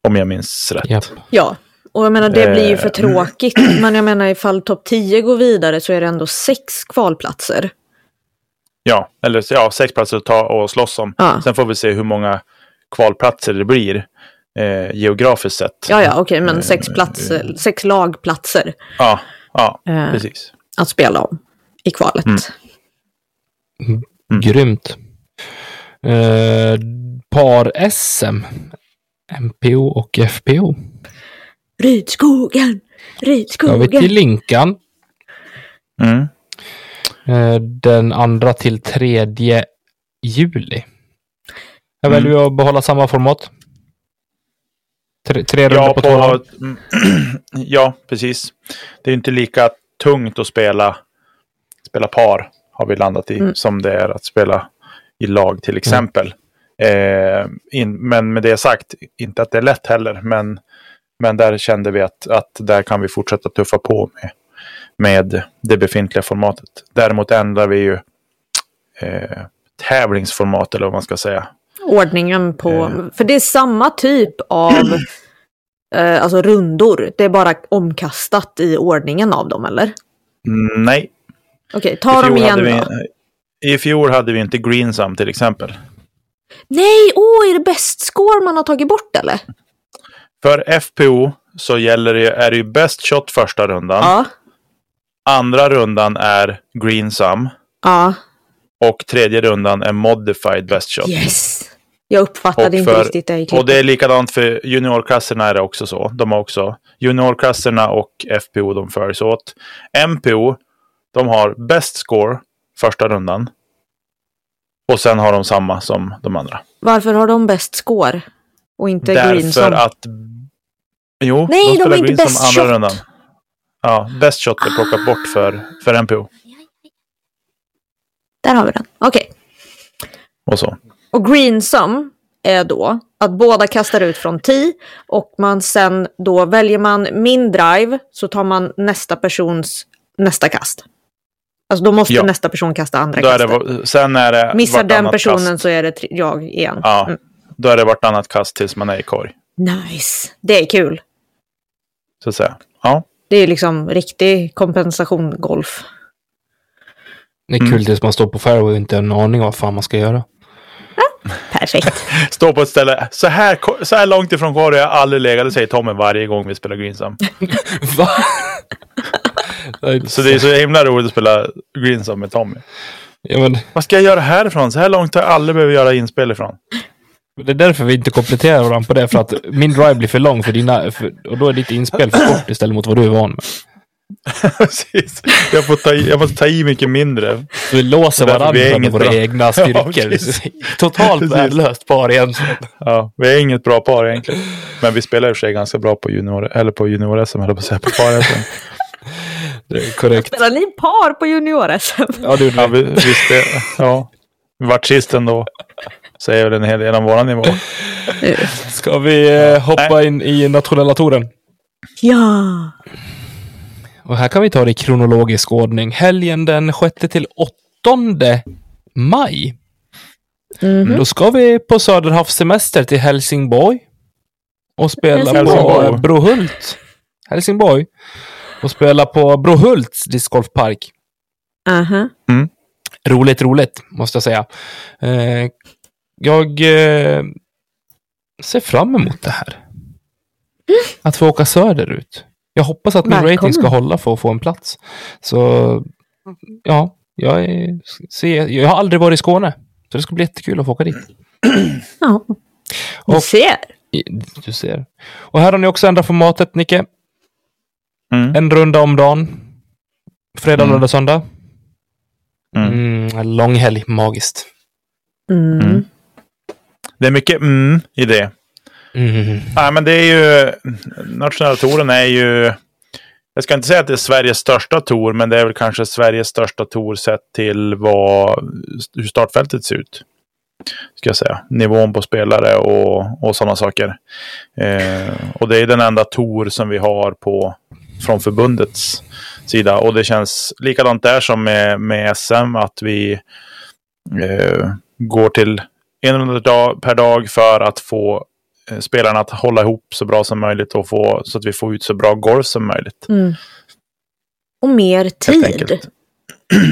Om jag minns rätt. Japp. Ja, och jag menar det blir ju för Eh, tråkigt. Men jag menar ifall topp 10 går vidare så är det ändå sex kvalplatser. Ja, eller ja, sex platser att ta och slåss om. Ja, Sen får vi se hur många kvalplatser det blir eh, geografiskt sett. ja, ja okej, men Eh, sex, platser, sex lagplatser Ja, ja eh, precis. att spela om i kvalet. Mm. Mm. Grymt. Eh, Par-SM. MPO och FPO. Rydskogen, Då har vi Rydskogen. till Linkan. Mm. Eh, den andra till tredje juli. Jag Mm. väljer att behålla samma format. Tre, tre Ja, på, på, mm, ja, precis. Det är ju inte lika tungt att spela, spela par, har vi landat i, Mm. som det är att spela i lag till exempel. Eh, in, men med det sagt, inte att det är lätt heller, men, men där kände vi att, att där kan vi fortsätta tuffa på med, med det befintliga formatet. Däremot ändrar vi ju eh, tävlingsformat, eller vad man ska säga. Ordningen på, Eh. för det är samma typ av eh, alltså rundor. Det är bara omkastat i ordningen av dem, eller? Nej, Okej, ta dem igen hade då. vi, I fjol hade vi inte Greensam till exempel. Nej, åh, är det bäst score man har tagit bort eller? För FPO så gäller det, är det ju best shot första rundan. Ja. Andra rundan är Greensam. Ja. Och tredje rundan är modified best shot. Yes. Jag uppfattade Och inte för- riktigt det Och det är likadant för juniorklasserna är det också så. De har också juniorklasserna och FPO de följs åt. MPO, de har best score första rundan. Och sen har de samma som de andra. Varför har de bäst score? Och inte Green Därför som... att... Jo, Nej, de spelar är inte green som best andra shot. rundan. Ja, best shot är plockat bort för, för MPO. Där har vi den. Okej. Och så. Och green sum är då att båda kastar ut från 10 och man sen då väljer man min drive så tar man nästa persons nästa kast. Alltså då måste Ja. nästa person kasta andra Då är kastet. det, sen är det Missar den personen kast. så är det jag igen. Ja, Mm. då är det vartannat kast tills man är i korg. Nice. Det är kul. Så att säga. Ja, Det är liksom riktig kompensation golf. Det är Mm. kul tills man står på fairway och inte har en aning om vad fan man ska göra. Perfekt. stå på ett ställe. Så här, så här långt ifrån korg har jag aldrig legat, det säger Tommy varje gång vi spelar greensam. Va? Så det är så himla roligt att spela greensam med Tommy. ja, men, Vad ska jag göra härifrån? Så här långt har jag aldrig behövt göra inspel ifrån. det är därför vi inte kompletterar varandra på det. För att min drive blir för lång för dina... För, och då är ditt inspel för kort istället mot vad du är van med. Precis. Jag, får ta i, jag måste ta i mycket mindre. Vi låser Därför vi är varandra med våra bra. egna styrkor. precis. Totalt värdelöst par egentligen. Ja, vi är inget bra par egentligen. Men vi spelar i och för sig ganska bra på junior, eller på junior-SM, höll på att säga, på par Det är korrekt. Spelar ni par på junior-SM? Ja, det gjorde Ja, vi. vi, vi spel, ja. Vi vart sist ändå. Säger väl en hel del om våran nivå. Ska vi eh, hoppa in i nationella touren? Ja. Och här kan vi ta det i kronologisk ordning. Helgen den 6 till 8 maj. Mhm. Då ska vi på Söderhavssemester till Helsingborg. Och spela på Helsingborg. eh, Brohult. Helsingborg. Och spela på Brohults discgolfpark. Aha. Roligt, roligt, måste jag säga. Eh, jag eh, ser fram emot det här. Att få åka söderut. Jag hoppas att min Välkommen. rating ska hålla för att få en plats. Så ja, jag, är, ser, jag har aldrig varit i Skåne. Så det ska bli jättekul att få åka dit. Ja. Du Och- ser. Du ser. Och här har ni också ändrat formatet, Nicke. Mm. En runda om dagen. Fredag, Mm. lördag, söndag. Mm. Mm, långhelg, magiskt. Mm. Mm. Det är mycket mm i det. Mm. Nej, men det är ju... Nationella touren är ju... Jag ska inte säga att det är Sveriges största tour, men det är väl kanske Sveriges största tour sett till vad, hur startfältet ser ut. Ska jag säga. Nivån på spelare och, och sådana saker. Eh, och det är den enda tour som vi har på, från förbundets sida. Och det känns likadant där som med, med SM, att vi eh, går till en dag per dag för att få eh, spelarna att hålla ihop så bra som möjligt och få så att vi får ut så bra golf som möjligt. Mm. Och mer tid.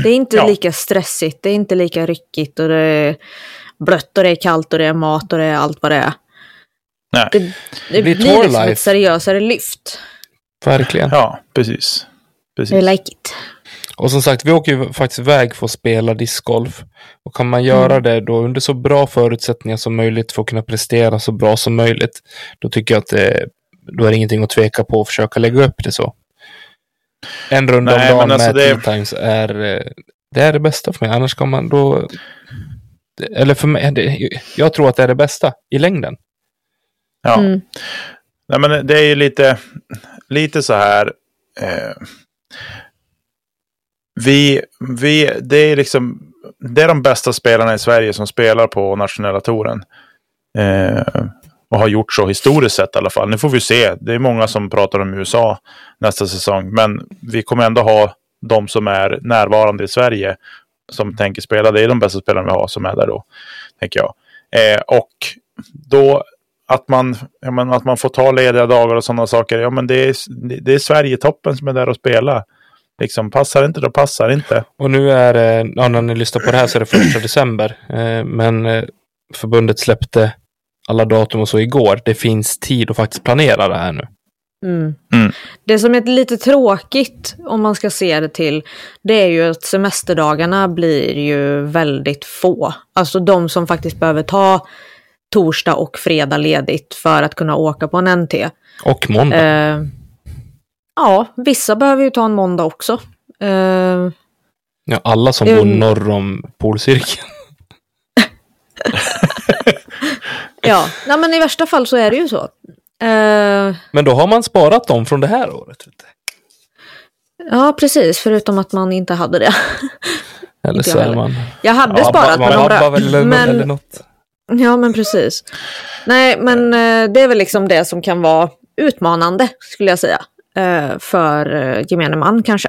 Det är inte Ja. lika stressigt, det är inte lika ryckigt och det är blött och det är kallt och det är mat och det är allt vad det är. Nej. Det, det blir blir, liksom ett seriösare lyft. Verkligen. Ja, precis. I precis. like it. Och som sagt, vi åker ju faktiskt iväg för att spela discgolf. Och kan man göra Mm. det då under så bra förutsättningar som möjligt för att kunna prestera så bra som möjligt, då tycker jag att det, då är det ingenting att tveka på att försöka lägga upp det så. En runda Nej, om dagen alltså med det- times är, eh, det är det bästa för mig. Annars ska man då... Eller för mig, det, jag tror att det är det bästa i längden. Ja. Mm. Nej, men det är ju lite, lite så här. Eh, vi, vi, det är liksom, det är de bästa spelarna i Sverige som spelar på nationella touren. Eh, och har gjort så historiskt sett i alla fall. Nu får vi se. Det är många som pratar om USA nästa säsong. Men vi kommer ändå ha de som är närvarande i Sverige som tänker spela. Det är de bästa spelarna vi har som är där då, tänker jag. Eh, och då att man, ja, men att man får ta lediga dagar och sådana saker. Ja, men det är, det är Sverigetoppen som är där och spelar. Liksom, passar inte, då passar inte. Och nu är det, ja, när ni lyssnar på det här så är det första december. Eh, men eh, förbundet släppte alla datum och så igår. Det finns tid att faktiskt planera det här nu. Mm. Mm. Det som är lite tråkigt om man ska se det till, det är ju att semesterdagarna blir ju väldigt få. Alltså de som faktiskt behöver ta torsdag och fredag ledigt för att kunna åka på en NT. Och måndag. Eh, ja, vissa behöver ju ta en måndag också. Eh, Ja, alla som bor norr om polcirkeln. ja, Nej, men i värsta fall så är det ju så. Eh, Men då har man sparat dem från det här året. Ja, precis, förutom att man inte hade det. Eller så är man... Jag hade Ja, sparat man några. vabbar väl eller, men- eller något. Ja, men precis. Nej, men eh, det är väl liksom det som kan vara utmanande, skulle jag säga, eh, för eh, gemene man kanske.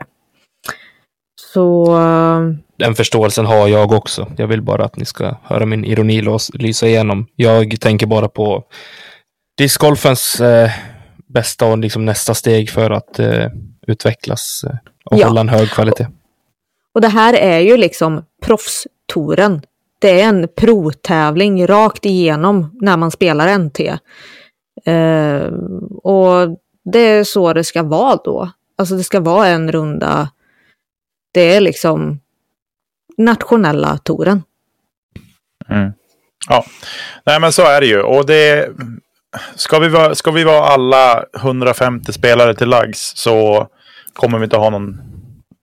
Så, Den förståelsen har jag också. Jag vill bara att ni ska höra min ironi lysa igenom. Jag tänker bara på discgolfens eh, bästa och liksom nästa steg för att eh, utvecklas och Ja. hålla en hög kvalitet. och det här är ju liksom proffstouren. Det är en provtävling rakt igenom när man spelar NT. Eh, och det är så det ska vara då. Alltså det ska vara en runda. Det är liksom nationella touren. Mm. Ja, nej men så är det ju. Och det ska vi vara, ska vi vara alla 150 spelare till lags så kommer vi inte ha någon,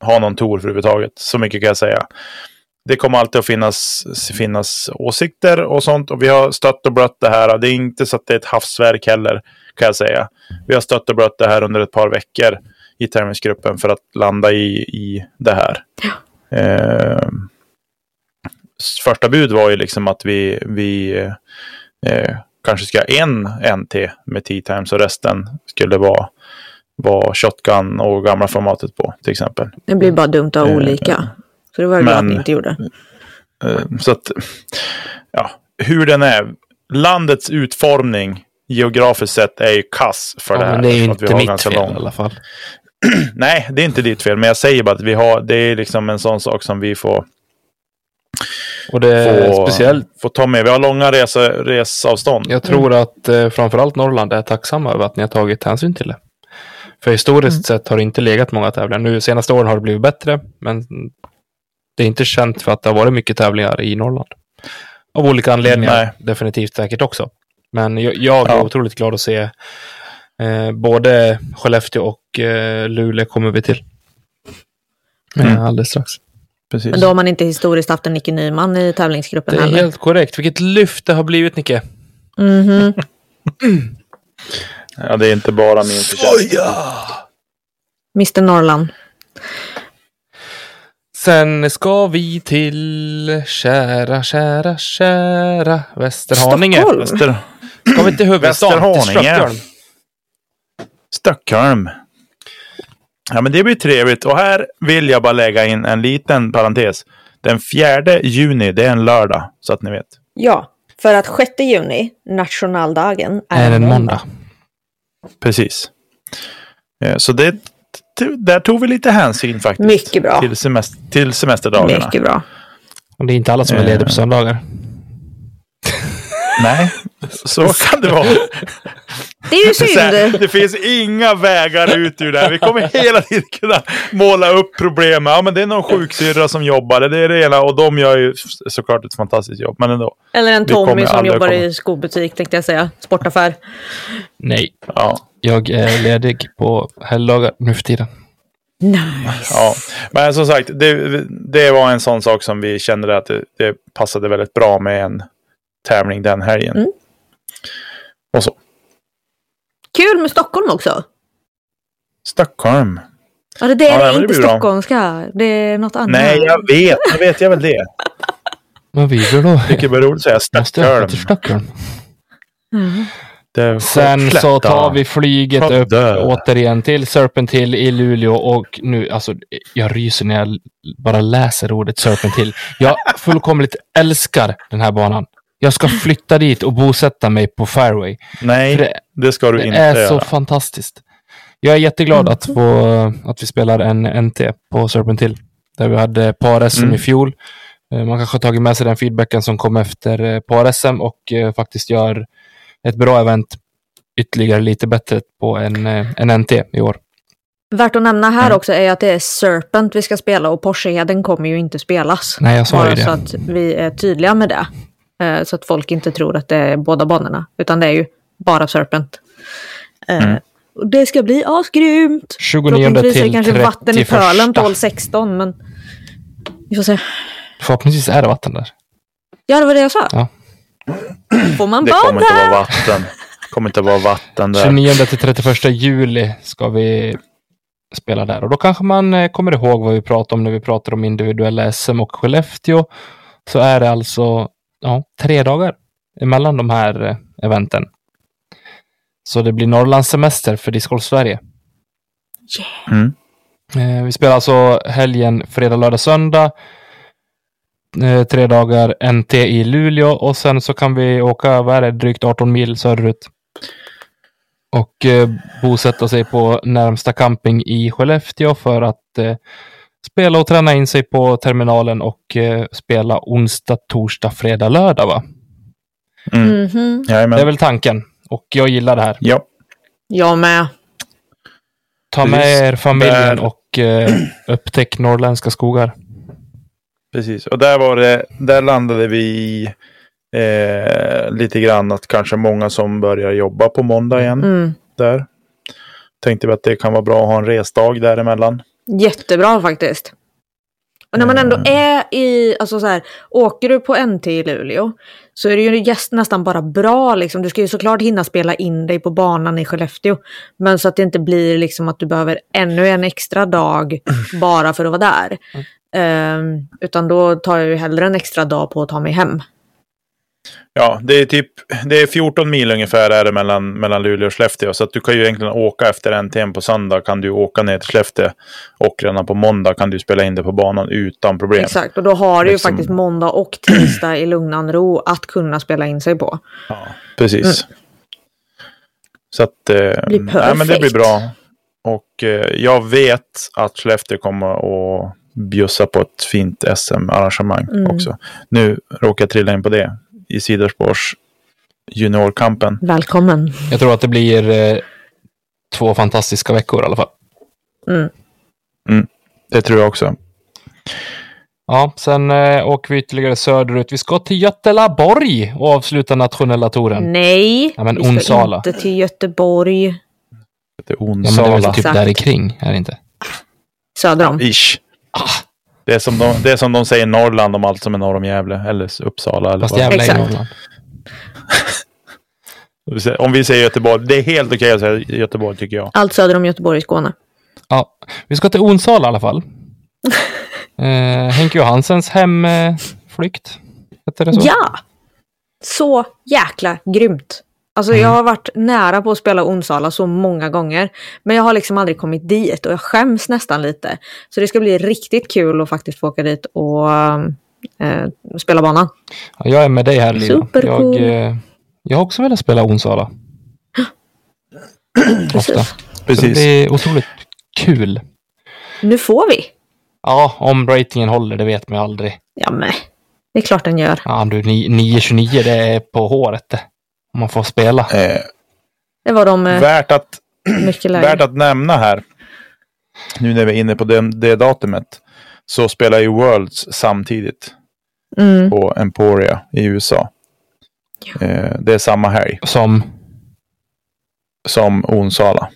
ha någon tour överhuvudtaget. Så mycket kan jag säga. Det kommer alltid att finnas, finnas åsikter och sånt. Och vi har stött och blött det här. Det är inte så att det är ett havsverk heller, kan jag säga. Vi har stött och blött det här under ett par veckor i tävlingsgruppen för att landa i, i det här. Eh, första bud var ju liksom att vi, vi eh, kanske ska ha en NT med T-times och resten skulle vara, vara shotgun och gamla formatet på till exempel. Det blir bara dumt att ha Eh, olika. Så det var jag glad att men- ni inte gjorde. Eh, så att, ja, hur den är. Landets utformning geografiskt sett är ju kass för Ja, det här. men det är ju Att vi inte har mitt fel lång- i alla fall. Nej, det är inte ditt fel, men jag säger bara att vi har, det är liksom en sån sak som vi får, Och det är får, speciellt. får ta med. Vi har långa resa, resavstånd. Jag tror att eh, framförallt Norrland är tacksamma över att ni har tagit hänsyn till det. För historiskt sett har det inte legat många tävlingar. Nu senaste åren har det blivit bättre, men det är inte känt för att det har varit mycket tävlingar i Norrland. Av olika anledningar, Nej. definitivt säkert också. Men jag, jag är Ja. otroligt glad att se eh, både Skellefteå och eh, Luleå kommer vi till. Mm. Eh, alldeles strax. Precis. Men då har man inte historiskt haft en Nicke Nyman i tävlingsgruppen Det är heller. helt korrekt. Vilket lyft det har blivit, Nicke. Mhm. Ja, det är inte bara min förtjänst. Mr Norrland. Sen ska vi till kära, kära, kära Västerhaninge. Stockholm. Väster, Ska vi till huvudstaden? Till Västerhaninge. Stockholm. Stockholm. Ja, men det blir trevligt. Och här vill jag bara lägga in en liten parentes. Den 4 juni, det är en lördag, så att ni vet. Ja, för att 6 juni, nationaldagen, är, Är en måndag. Precis. Eh, Så det, där tog vi lite hänsyn faktiskt. Mycket bra. Till, semester, till semesterdagarna. Mycket bra. Och det är inte alla som är lediga på Eh. söndagar. Nej, så kan det vara. Det är ju Så här, synd. det finns inga vägar ut ur det här. Vi kommer hela tiden kunna måla upp problem. Ja, men det är någon sjuksyrra som jobbar. Det är det ena. Och de gör ju såklart ett fantastiskt jobb. Men ändå. Eller en Tommy som jobbar komma- i skobutik tänkte jag säga. Sportaffär. Nej, Ja, jag är ledig på helgdagar nu för tiden. Nice. ja. Men som sagt, det, det var en sån sak som vi kände att det, det passade väldigt bra med en tävling den helgen. Mm. Och så. Kul med Stockholm också. Stockholm. Ja, det, det Ja, är det inte bra. stockholmska. Det är något annat. Nej, jag vet. Jag vet jag väl det. Men vi går då. Tycker det är roligt att säga Måste jag till Stockholm. Stockholm? Mm. Det Sen så tar vi flyget upp återigen till Serpentine i Luleå och nu, alltså jag ryser när jag bara läser ordet Serpentine. Jag fullkomligt älskar den här banan. Jag ska flytta dit och bosätta mig på Fairway. Nej, det, det ska du det inte är göra. så fantastiskt. Jag är jätteglad att, få, att vi spelar en NT på Serpentine. Där vi hade par-SM Mm. i fjol. Eh, Man kanske har tagit med sig den feedbacken som kom efter eh, par-SM och eh, faktiskt gör ett bra event ytterligare lite bättre på en, eh, en NT i år. Värt att nämna här Mm. också är att det är Serpent vi ska spela och Porscheheden kommer ju inte spelas. Nej, jag sa ju så det. att vi är tydliga med det. Eh, Så att folk inte tror att det är båda banorna. Utan det är ju bara Serpent. Eh, Mm. och Det ska bli asgrymt. 29 Förhoppningsvis är det till kanske vatten i pölen 31. 12-16 men vi får se. Förhoppningsvis är det vatten där. Ja, det var det jag sa. Ja. Får man Det kommer inte bada? vara vatten. Det kommer inte vara vatten där. 29 till 31 juli ska vi spela där. Och då kanske man eh, kommer ihåg vad vi pratade om när vi pratade om individuella SM och Skellefteå. Så är det alltså ja, tre dagar emellan de här eh, eventen. Så det blir Norrlandssemester för Discgolf Sverige. Mm. Eh, vi spelar alltså helgen fredag, lördag, söndag. Eh, tre dagar NT i Luleå och sen så kan vi åka, vad är det, drygt 18 mil söderut. Och eh, bosätta sig på närmsta camping i Skellefteå för att eh, spela och träna in sig på terminalen och eh, spela onsdag, torsdag, fredag, lördag va? Mm. Mhm. Jajamän. Det är väl tanken. Och jag gillar det här. Ja, Jag med. Ta med er familjen och eh, upptäck norrländska skogar. Precis. Och där var det, där landade vi i eh, lite grann att kanske många som börjar jobba på måndag igen Mm. där. Tänkte vi att det kan vara bra att ha en resdag däremellan. Jättebra faktiskt. Och när man ändå Mm. är i, alltså så här, åker du på NT i Luleå så är det ju nästan bara bra liksom. Du ska ju såklart hinna spela in dig på banan i Skellefteå. Men så att det inte blir liksom att du behöver ännu en extra dag bara för att vara där. Ehm, utan då tar jag ju hellre en extra dag på att ta mig hem. Ja, det är typ det är 14 mil ungefär är det mellan, mellan Luleå och Skellefteå. Så att du kan ju egentligen åka efter NTM på söndag kan du åka ner till Skellefteå. Och redan på måndag kan du spela in det på banan utan problem. Exakt, och då har du ju Liksom- faktiskt måndag och tisdag i lugnan ro att kunna spela in sig på. Ja, precis. Så att eh, Mm. Blir nej, men det blir bra. Och eh, jag vet att Skellefteå kommer att bjussa på ett fint SM-arrangemang Mm. också. Nu råkar jag trilla in på det i Siderspors juniorkampen. Välkommen. Jag tror att det blir eh, två fantastiska veckor i alla fall. Mm. Det tror jag också. Ja, sen eh, åker vi ytterligare söderut. Vi ska till Götelaborg och avsluta nationella touren. Nej, Ja, men vi ska Onsala. inte till Göteborg. Det är Ja, men det är väl Onsala. typ Exakt. där kring, är det inte? Söder om. Ish. Ah. Det är, som de, det är som de säger i Norrland om allt som är norr om Gävle. Eller Uppsala. Eller Fast i Exakt. Norrland. Om vi säger Göteborg. Det är helt okej att säga Göteborg tycker jag. Allt söder om Göteborg i Skåne. Ja, vi ska till Onsala i alla fall. eh, Henke Johansens hemflykt. Heter det så? Ja! Så jäkla grymt. Alltså jag har varit nära på att spela Onsala så många gånger. Men jag har liksom aldrig kommit dit och jag skäms nästan lite. Så det ska bli riktigt kul att faktiskt få åka dit och eh, spela banan. Ja, jag är med dig här Lina. Supercool. Jag, eh, jag har också velat spela Onsala. Ofta. Precis. Så det Precis. blir otroligt kul. Nu får vi. Ja, om ratingen håller, det vet man ju aldrig. Ja men, det är klart den gör. Ja, du, ni- 9.29, det är på håret det. Om man får spela. Eh, Det var de eh, värt, att, mycket lägre. värt att nämna här. Nu när vi är inne på det, det datumet. Så spelar ju Worlds samtidigt Mm. på Emporia i USA. Eh, det är samma helg Som, som Onsala.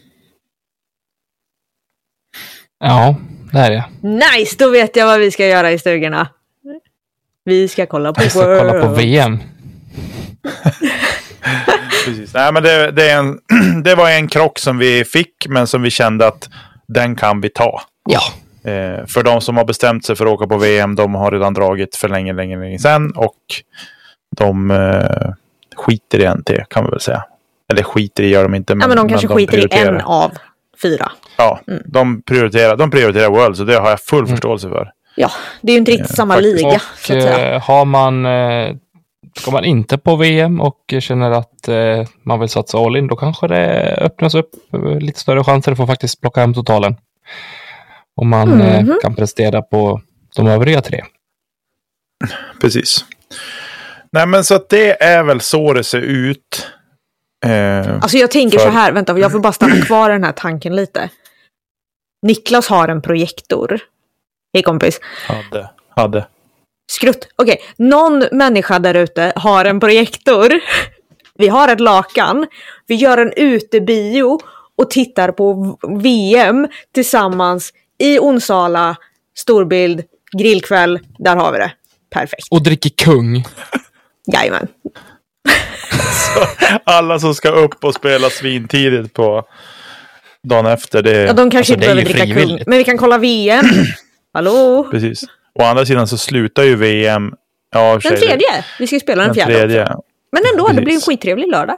ja, det är det. Nice, då vet jag vad vi ska göra i stugorna. Vi ska kolla på Vi ska kolla på. VM. Precis. Nej, men det, det, är en, det var en krock som vi fick, men som vi kände att den kan vi ta. Ja. Eh, för de som har bestämt sig för att åka på VM, de har redan dragit för länge, länge, länge sedan. Och de eh, skiter i NT, kan vi väl säga. Eller skiter i gör de inte. Ja men de kanske skiter i en av fyra. Ja, de, prioriterar, de prioriterar World, så det har jag full Mm. förståelse för. Ja, det är ju inte riktigt samma faktiskt. liga. Och så att säga. eh, har man, ska man inte på VM och känner att eh, man vill satsa all in, då kanske det öppnas upp eh, lite större chanser att få faktiskt plocka hem totalen. Om man eh, Mhm. kan prestera på de övriga tre. Precis. Nej, men så att det är väl så det ser ut. Eh, Alltså jag tänker För- så här, vänta, jag får bara stanna kvar i den här tanken lite. Niklas har en projektor. Hej kompis. hade, hade. Skrutt. Okej, någon människa där ute har en projektor. Vi har ett lakan. Vi gör en utebio och tittar på VM tillsammans i Onsala, storbild, grillkväll. Där har vi det. Perfekt. Och dricker kung. Jajamän. Alla som ska upp och spela svintidigt på dagen efter. Det Ja, de kanske Alltså, inte behöver dricka kung. Men vi kan kolla VM. Hallå? Precis. Å andra sidan så slutar ju VM. Ja, Den tredje. Vi ska ju spela den Den fjärde tredje. också. Men ändå, det blir en Precis. skittrevlig lördag.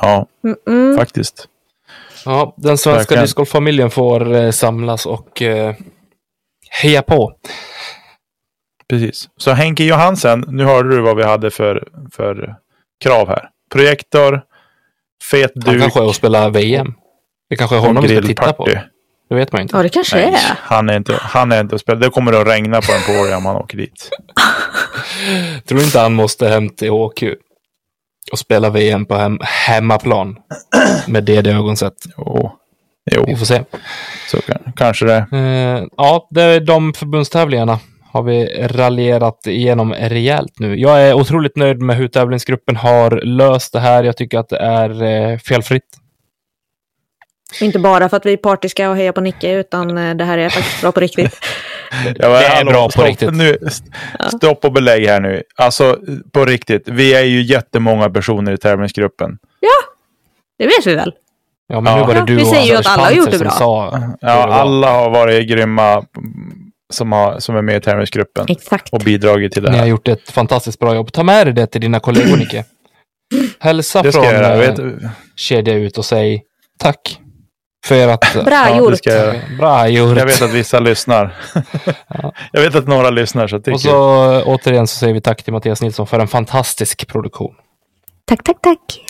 Ja, Mm-mm. faktiskt. Ja, den svenska discgolffamiljen får eh, samlas och eh, heja på. Precis. Så Henke Johansen, nu hörde du vad vi hade för, för krav här. Projektor, fet Han duk kanske är och spelar VM. Det kanske är honom vi ska titta på. Det vet man inte. Ja, det kanske Nej, är. han är inte, han är inte och spelar. Det kommer att regna på en på om han åker dit. Tror inte han måste hem till HQ och spela VM på hem, hemmaplan med det ögonsätt. Jo, Vi jo får se. så kan, kanske det. Eh, ja, det är de förbundstävlingarna har vi raljerat igenom rejält nu. Jag är otroligt nöjd med hur tävlingsgruppen har löst det här. Jag tycker att det är eh, felfritt. Inte bara för att vi är partiska och hejar på Nicke, utan eh, det här är faktiskt bra på riktigt. Ja, Det är bra på riktigt. Nu, st- stopp och belägg här nu. Alltså på riktigt. Vi är ju jättemånga personer i tävlingsgruppen. Det vet vi väl? Ja, men Ja. nu var det Ja, du vi och säger ju Anders att alla har gjort Panzer det som bra. sa Ja, alla har varit grymma mm, som, har, som är med i tävlingsgruppen Exakt. och bidragit till det Ni har här. gjort ett fantastiskt bra jobb. Ta med dig det till dina kollegor, Nicke. Hälsa från jag göra. eh, kedja ut och säg tack för att... Bra ja, gjort. ska jag. Bra gjort. jag vet att vissa lyssnar. jag vet att några lyssnar. Så Och så återigen så säger vi tack till Mattias Nilsson för en fantastisk produktion. Tack, tack, tack.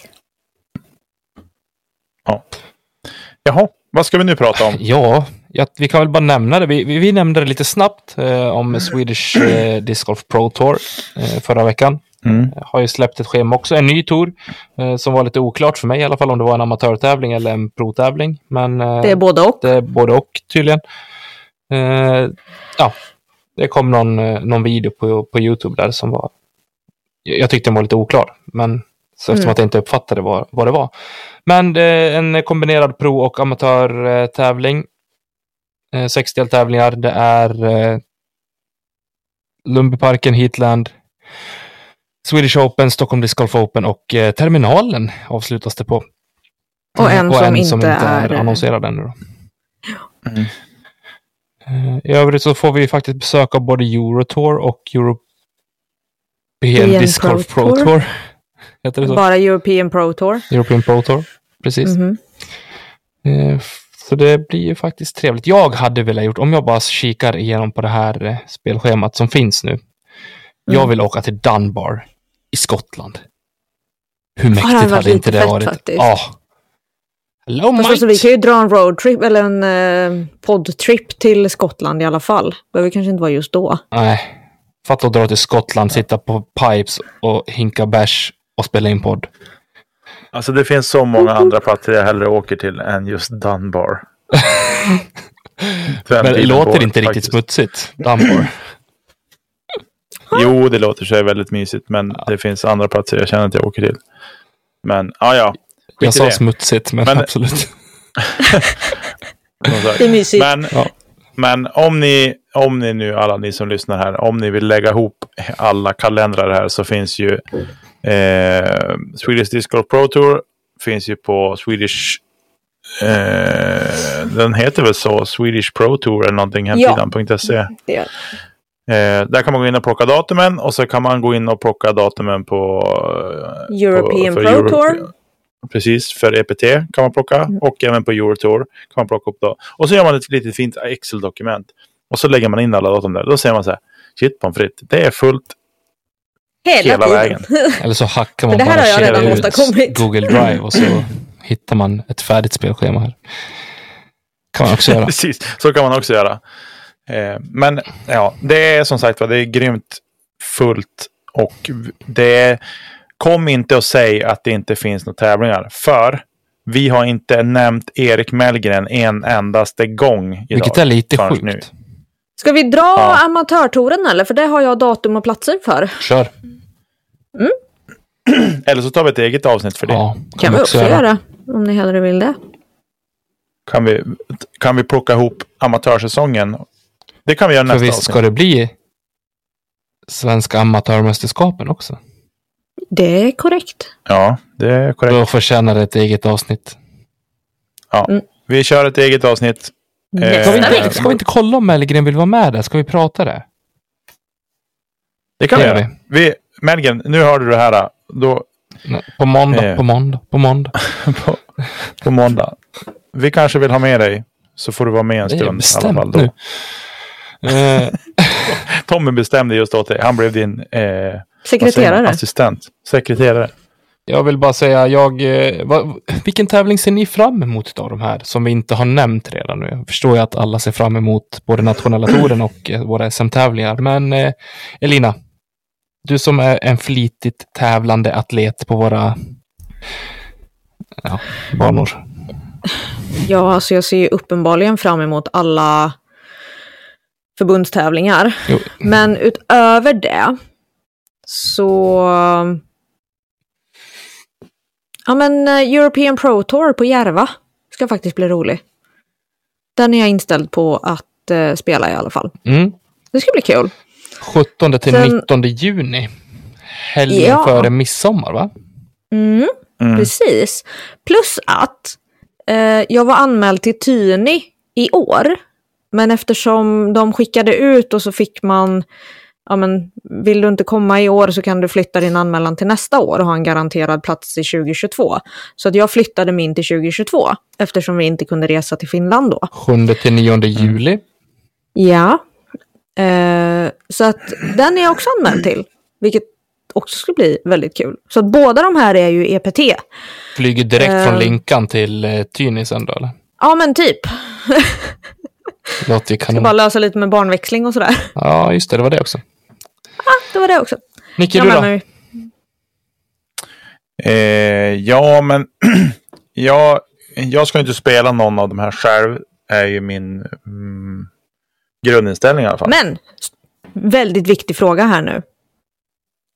Jaha, vad ska vi nu prata om? Ja, ja, vi kan väl bara nämna det. Vi, vi, vi nämnde det lite snabbt eh, om Swedish eh, Disc Golf Pro Tour eh, förra veckan. Mm. Har ju släppt ett schema också, en ny tour eh, som var lite oklart för mig i alla fall om det var en amatörtävling eller en protävling. Men eh, Det är både och. det är både och tydligen. Eh, ja, det kom någon, eh, någon video på, på YouTube där som var... Jag tyckte den var lite oklar, men så eftersom Mm. att jag inte uppfattade vad, vad det var. Men en kombinerad pro och amatörtävling. Eh, sex deltävlingar. Det är eh, Lundbyparken, Heatland, Swedish Open, Stockholm Disc Golf Open och eh, Terminalen avslutas det på. Och en, och som, en inte som inte är, är... annonserad ännu. Då. Mm. Eh, I övrigt så får vi faktiskt besök av både Eurotour och European Disc Pro Golf Pro Tour. Tour. Heter det så? Bara European Pro Tour. European Pro Tour. Precis. Mhm. Eh, Så det blir ju faktiskt trevligt. Jag hade velat gjort, om jag bara kikar igenom på det här eh, spelschemat som finns nu. Jag Mm. vill åka till Dunbar i Skottland. Hur det mäktigt hade hade, inte det fett varit? faktiskt. Ja. Hello Fast alltså, vi kan ju dra en roadtrip eller en eh, poddtrip till Skottland i alla fall. Behöver kanske inte vara just då. Nej. Fatta att dra till Skottland, sitta på pipes och hinka bärs och spela in podd. Alltså det finns så många andra platser jag hellre åker till än just Dunbar. Men det låter inte riktigt faktiskt. smutsigt. Dunbar. Jo, det låter sig väldigt mysigt, men det finns andra platser jag känner att jag åker till. Men, ja, ja. Skit Jag sa det. smutsigt, men, Men- absolut. Det är mysigt. Men, Ja. men om, ni, om ni nu, alla ni som lyssnar här, om ni vill lägga ihop alla kalendrar här så finns ju eh, Swedish Disc Golf Pro Tour. Finns ju på Swedish... Eh, den heter väl så? Swedish Pro Tour eller någonting, Ja. hemsidan.se. Det. Eh, där kan man gå in och plocka datumen och så kan man gå in och plocka datumen på... eh, European på, Pro Euro- Tour. Precis, för EPT kan man plocka Mm. och även på Eurotour kan man plocka upp då. Och så gör man ett litet fint Excel-dokument. Och så lägger man in alla datum där. Då ser man så här, shit pommes frites, det är fullt Hela, hela vägen. Eller så hackar man bara ut. Google Drive och så hittar man ett färdigt spelschema här. Kan man också göra. Precis, så kan man också göra. Eh, men ja, det är som sagt var, det är grymt fullt. Och det är, kom inte och säg att det inte finns några tävlingar. För vi har inte nämnt Erik Mellgren en endaste gång idag. Vilket är lite sjukt. nu. Ska vi dra Ja. amatörtouren eller? För det har jag datum och platser för. Kör. Eller så tar vi ett eget avsnitt för det. Ja, Kan vi också göra. Om ni hellre vill det. Kan, vi, kan vi plocka ihop amatörsäsongen? Det kan vi göra För nästa visst avsnitt. ska det bli Svenska amatörmästerskapen också. Det är korrekt. Ja, det är korrekt. Då förtjänar det ett eget avsnitt. Vi kör ett eget avsnitt. Eh, Ska vi, inte, ska vi inte kolla om Mellgren vill vara med där? Ska vi prata det? Det kan Det vi gör göra. Vi, Melgen, nu hörde du det här. Då, På måndag, Eh. på måndag, på måndag. på, på måndag. Vi kanske vill ha med dig. Så får du vara med en Det är stund i alla fall. Då. nu. Eh, Tommy bestämde just åt dig. Han blev din eh? Sekreterare. assistent. Sekreterare. jag vill bara säga, jag, eh, vad, vilken tävling ser ni fram emot av de här som vi inte har nämnt redan nu? Jag förstår ju att alla ser fram emot både nationella touren och eh, våra SM-tävlingar. Men eh, Elina, du som är en flitigt tävlande atlet på våra ja, banor. Ja, alltså jag ser ju uppenbarligen fram emot alla förbundstävlingar. Jo, Men utöver det så... Ja men eh, European Pro Tour på Järva ska faktiskt bli rolig. Den är jag inställd på att eh, spela i alla fall. mm. Det ska bli kul. 17 till Sen- 19 juni. Helgen Ja. före midsommar, va? Mm, Mm. Precis. Plus att eh, jag var anmäld till Tyni i år. Men eftersom de skickade ut och så fick man, ja men vill du inte komma i år så kan du flytta din anmälan till nästa år och ha en garanterad plats i 2022. Så att jag flyttade min till 2022 eftersom vi inte kunde resa till Finland då. 7 till 9 juli. Ja. Eh, så att den är jag också anmäld till. Vilket också skulle bli väldigt kul. Så att båda de här är ju EPT. Flyger direkt Eh. från Linkan till eh, Tyni sen då, eller? Ja men typ. Låter ju Ska kanon. bara lösa lite med barnväxling och sådär. Ja, just det, det var det också. Det var det också. Nicke, Ja, du då? Eh, ja, men jag, jag ska inte spela någon av de här själv. är ju min mm, grundinställning i alla fall. Men, väldigt viktig fråga här nu.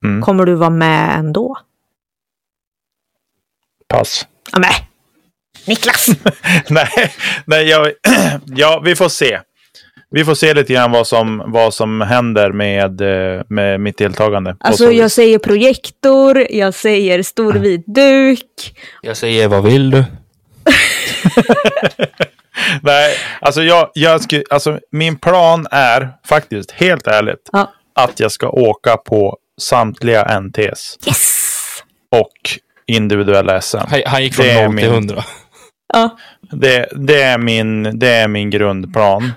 Mm. Kommer du vara med ändå? Pass. Ja, men. Niklas! nej, nej jag, ja, vi får se. vi får se lite grann vad som, vad som händer med, eh, med mitt deltagande. Alltså så jag säger projektor, jag säger stor vit duk. Jag säger vad vill du? Nej, alltså, jag, jag sku, alltså min plan är faktiskt, helt ärligt, Ja. att jag ska åka på samtliga NTS Yes! och individuella SM. Han, han gick från Det är 0 till min- 100. Ja. Det, det, är min, det är min grundplan.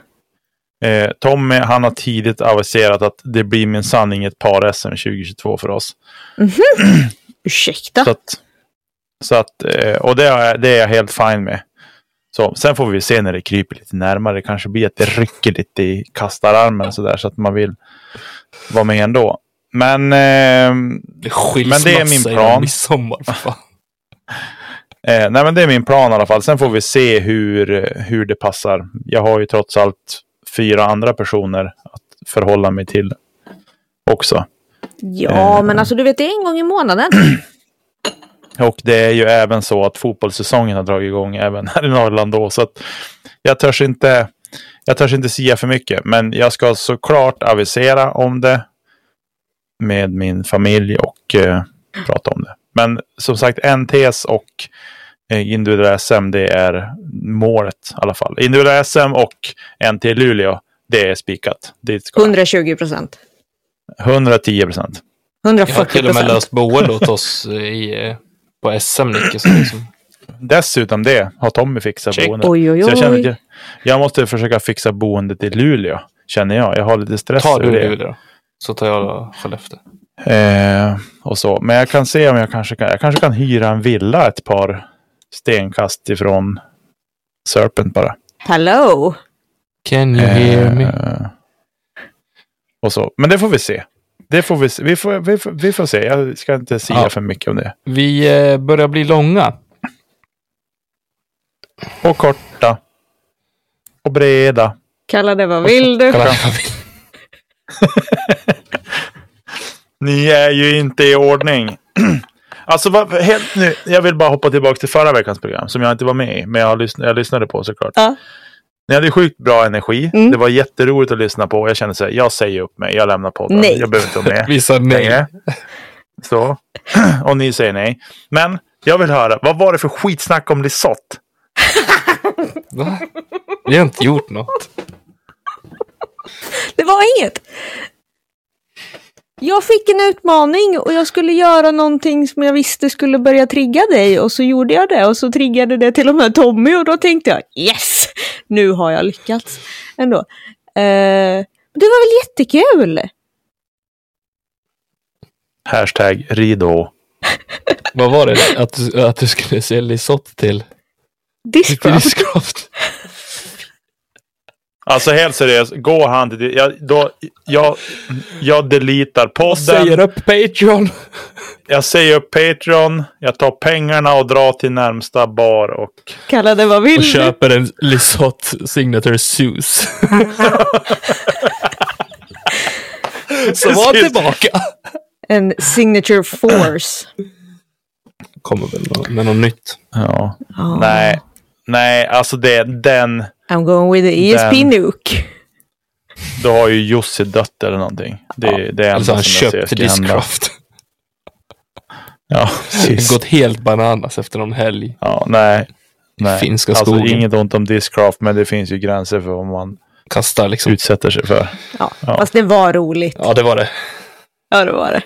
Eh, Tommy, han har tidigt aviserat att det blir min sanning ett par SM 2022 för oss. Ursäkta? Så att, så att, eh, och det är, det är jag helt fine med. Så, sen får vi se när det kryper lite närmare. Det kanske blir att det rycker lite i kastararmen så där så att man vill vara med ändå. Men eh, Det Men det är min plan. midsommar. Eh, nej, men det är min plan i alla fall. Sen får vi se hur, hur det passar. Jag har ju trots allt fyra andra personer att förhålla mig till också. Ja, Eh. men alltså du vet, det är en gång i månaden. Och det är ju även så att fotbollssäsongen har dragit igång även här i Norrland då. Så att jag törs inte, jag törs inte säga för mycket. Men jag ska såklart avisera om det med min familj och eh, prata om det. Men som sagt, NTS och eh, individuella SM, det är målet i alla fall. Individuella SM och NT Luleå, det är spikat. Dit ska jag. 120 procent. 110 procent. Jag har 140 till och med procent. löst boende åt oss i, eh, på SM, Nicke. Liksom. Dessutom det har Tommy fixat Check. boende. Oj, oj, Så jag, känner att oj. jag, jag måste försöka fixa boendet i Luleå, känner jag. Jag har lite stress Ta du över det. Luleå. Så tar jag Skellefteå. Eh, och så. Men jag kan se om jag kanske kan, jag kanske kan hyra en villa ett par stenkast ifrån Serpent bara. Hello! Can you hear me? Eh, och så. Men det får vi se. Det får vi se. Vi får, vi får, vi får se. Jag ska inte säga Ja. för mycket om det. Vi eh, börjar bli långa. Och korta. Och breda. Kalla det vad vill du. Ni är ju inte i ordning. Alltså, vad, helt nu, jag vill bara hoppa tillbaka till förra veckans program som jag inte var med i. Men jag, lyssn jag lyssnade på såklart. Ja. Ni hade sjukt bra energi. Mm. Det var jätteroligt att lyssna på. Jag kände så här, jag säger upp mig. Jag lämnar podden. Nej. Jag behöver inte vara med Vi sa nej. Så. Och ni säger nej. Men jag vill höra, vad var det för skitsnack om Lisotte? Va? Vi har inte gjort något. Det var inget. Jag fick en utmaning och jag skulle göra någonting som jag visste skulle börja trigga dig och så gjorde jag det och så triggade det till och med Tommy och då tänkte jag yes, nu har jag lyckats ändå. Eh, det var väl jättekul? Hashtag ridå. Vad var det? Att du, att du skulle se Lisotte till Discraft. Discraft? Alltså helt seriöst, gå han till... Jag, då, jag, jag deletar podden. Säger upp Patreon. Jag säger upp Patreon, jag tar pengarna och drar till närmsta bar och... Kalla det vad vill Och du? köper en Lisotte Signature Sus. Så var Precis. tillbaka. En signature force. Kommer väl med något nytt. Ja. Ja. Nej, nej, alltså det, den... I'm going with the ESP Den- Nuke. Då har ju Jussi dött eller någonting. Det, det är Alltså han som jag ser köpt ska hända. Discraft. Ja, precis. Gått helt bananas efter någon helg. Ja, nej. nej. finska alltså, skogen. inget ont om Discraft, men det finns ju gränser för vad man Kastar liksom. utsätter sig för. Ja, Ja. fast det var roligt. Ja, det var det. Ja, det var det.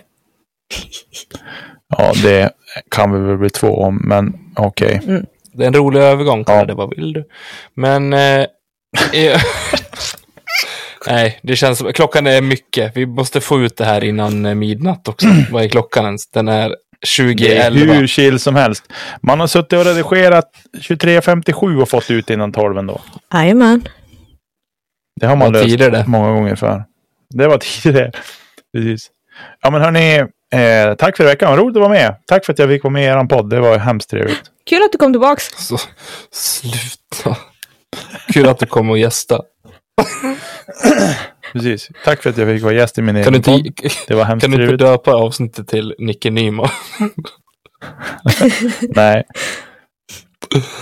Ja, det kan vi väl bli två om, men okej. Det är en rolig övergång. Ja. Ja. Det, vad vill du? Men... Eh, nej, det känns som... Klockan är mycket. Vi måste få ut det här innan eh, midnatt också. Vad är klockan ens? Den är Det är 2011. hur chill som helst. Man har suttit och redigerat 23.57 och fått ut innan 12 då. Jajamän. Det har man löst det. många gånger för. Det var tidigare. Precis. Ja men hörni, eh, tack för veckan. Vad roligt att vara med. Tack för att jag fick vara med i er podd. Det var hemskt trevligt. Kul att du kom tillbaks. Så, sluta. Kul att du kom och gästa. Precis. Tack för att jag fick vara gäst i min Kan egen inte, podd. Det var hemskt kan du inte trevligt. döpa avsnittet till Nicke Nyman? Nej,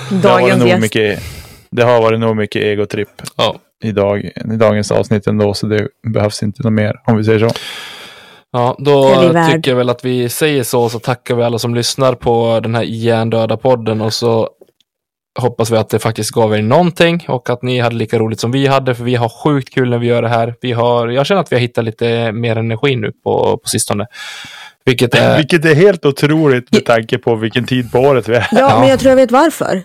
det Dagens nog gäst. mycket, det har varit nog mycket egotripp. Ja. i, dag, i dagens avsnitt ändå, så det behövs inte något mer om vi säger så. Ja, då tycker jag väl att vi säger så, så tackar vi alla som lyssnar på den här hjärndöda podden och så hoppas vi att det faktiskt gav er någonting och att ni hade lika roligt som vi hade, för vi har sjukt kul när vi gör det här. Vi har, jag känner att vi har hittat lite mer energi nu på, på sistone. Vilket är... Vilket är helt otroligt med tanke på vilken tid på året vi är. Ja, ja. men jag tror jag vet varför.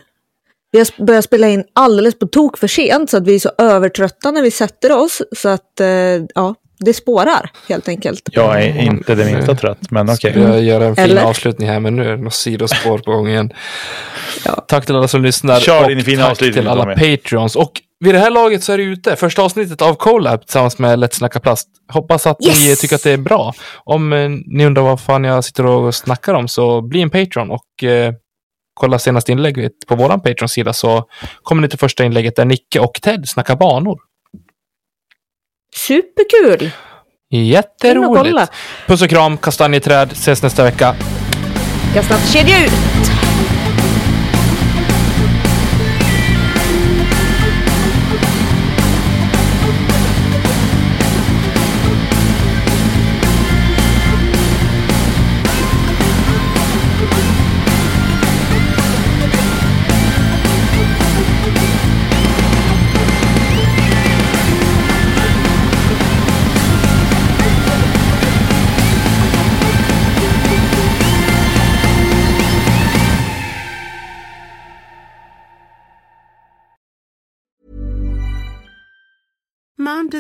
Vi har börjat spela in alldeles på tok för sent så att vi är så övertrötta när vi sätter oss. Så att, eh, ja, det spårar helt enkelt. Jag är inte det minsta trött, men okej. Okay. jag göra en fin Eller? avslutning här, men nu är det något sidospår på gång igen. Ja. Tack till alla som lyssnar. Kör din fina tack till alla Patreons. Och vid det här laget så är det ute. Första avsnittet av Colab tillsammans med Let's Snacka Plast. Hoppas att yes! ni tycker att det är bra. Om eh, ni undrar vad fan jag sitter och snackar om så bli en Patreon och eh, kolla senaste inlägget på vår Patreon-sida så kommer ni till första inlägget där Nicke och Ted snackar banor. Superkul! Jätteroligt! Puss och kram, kastanjeträd. Ses nästa vecka. Kastanjekedja ut!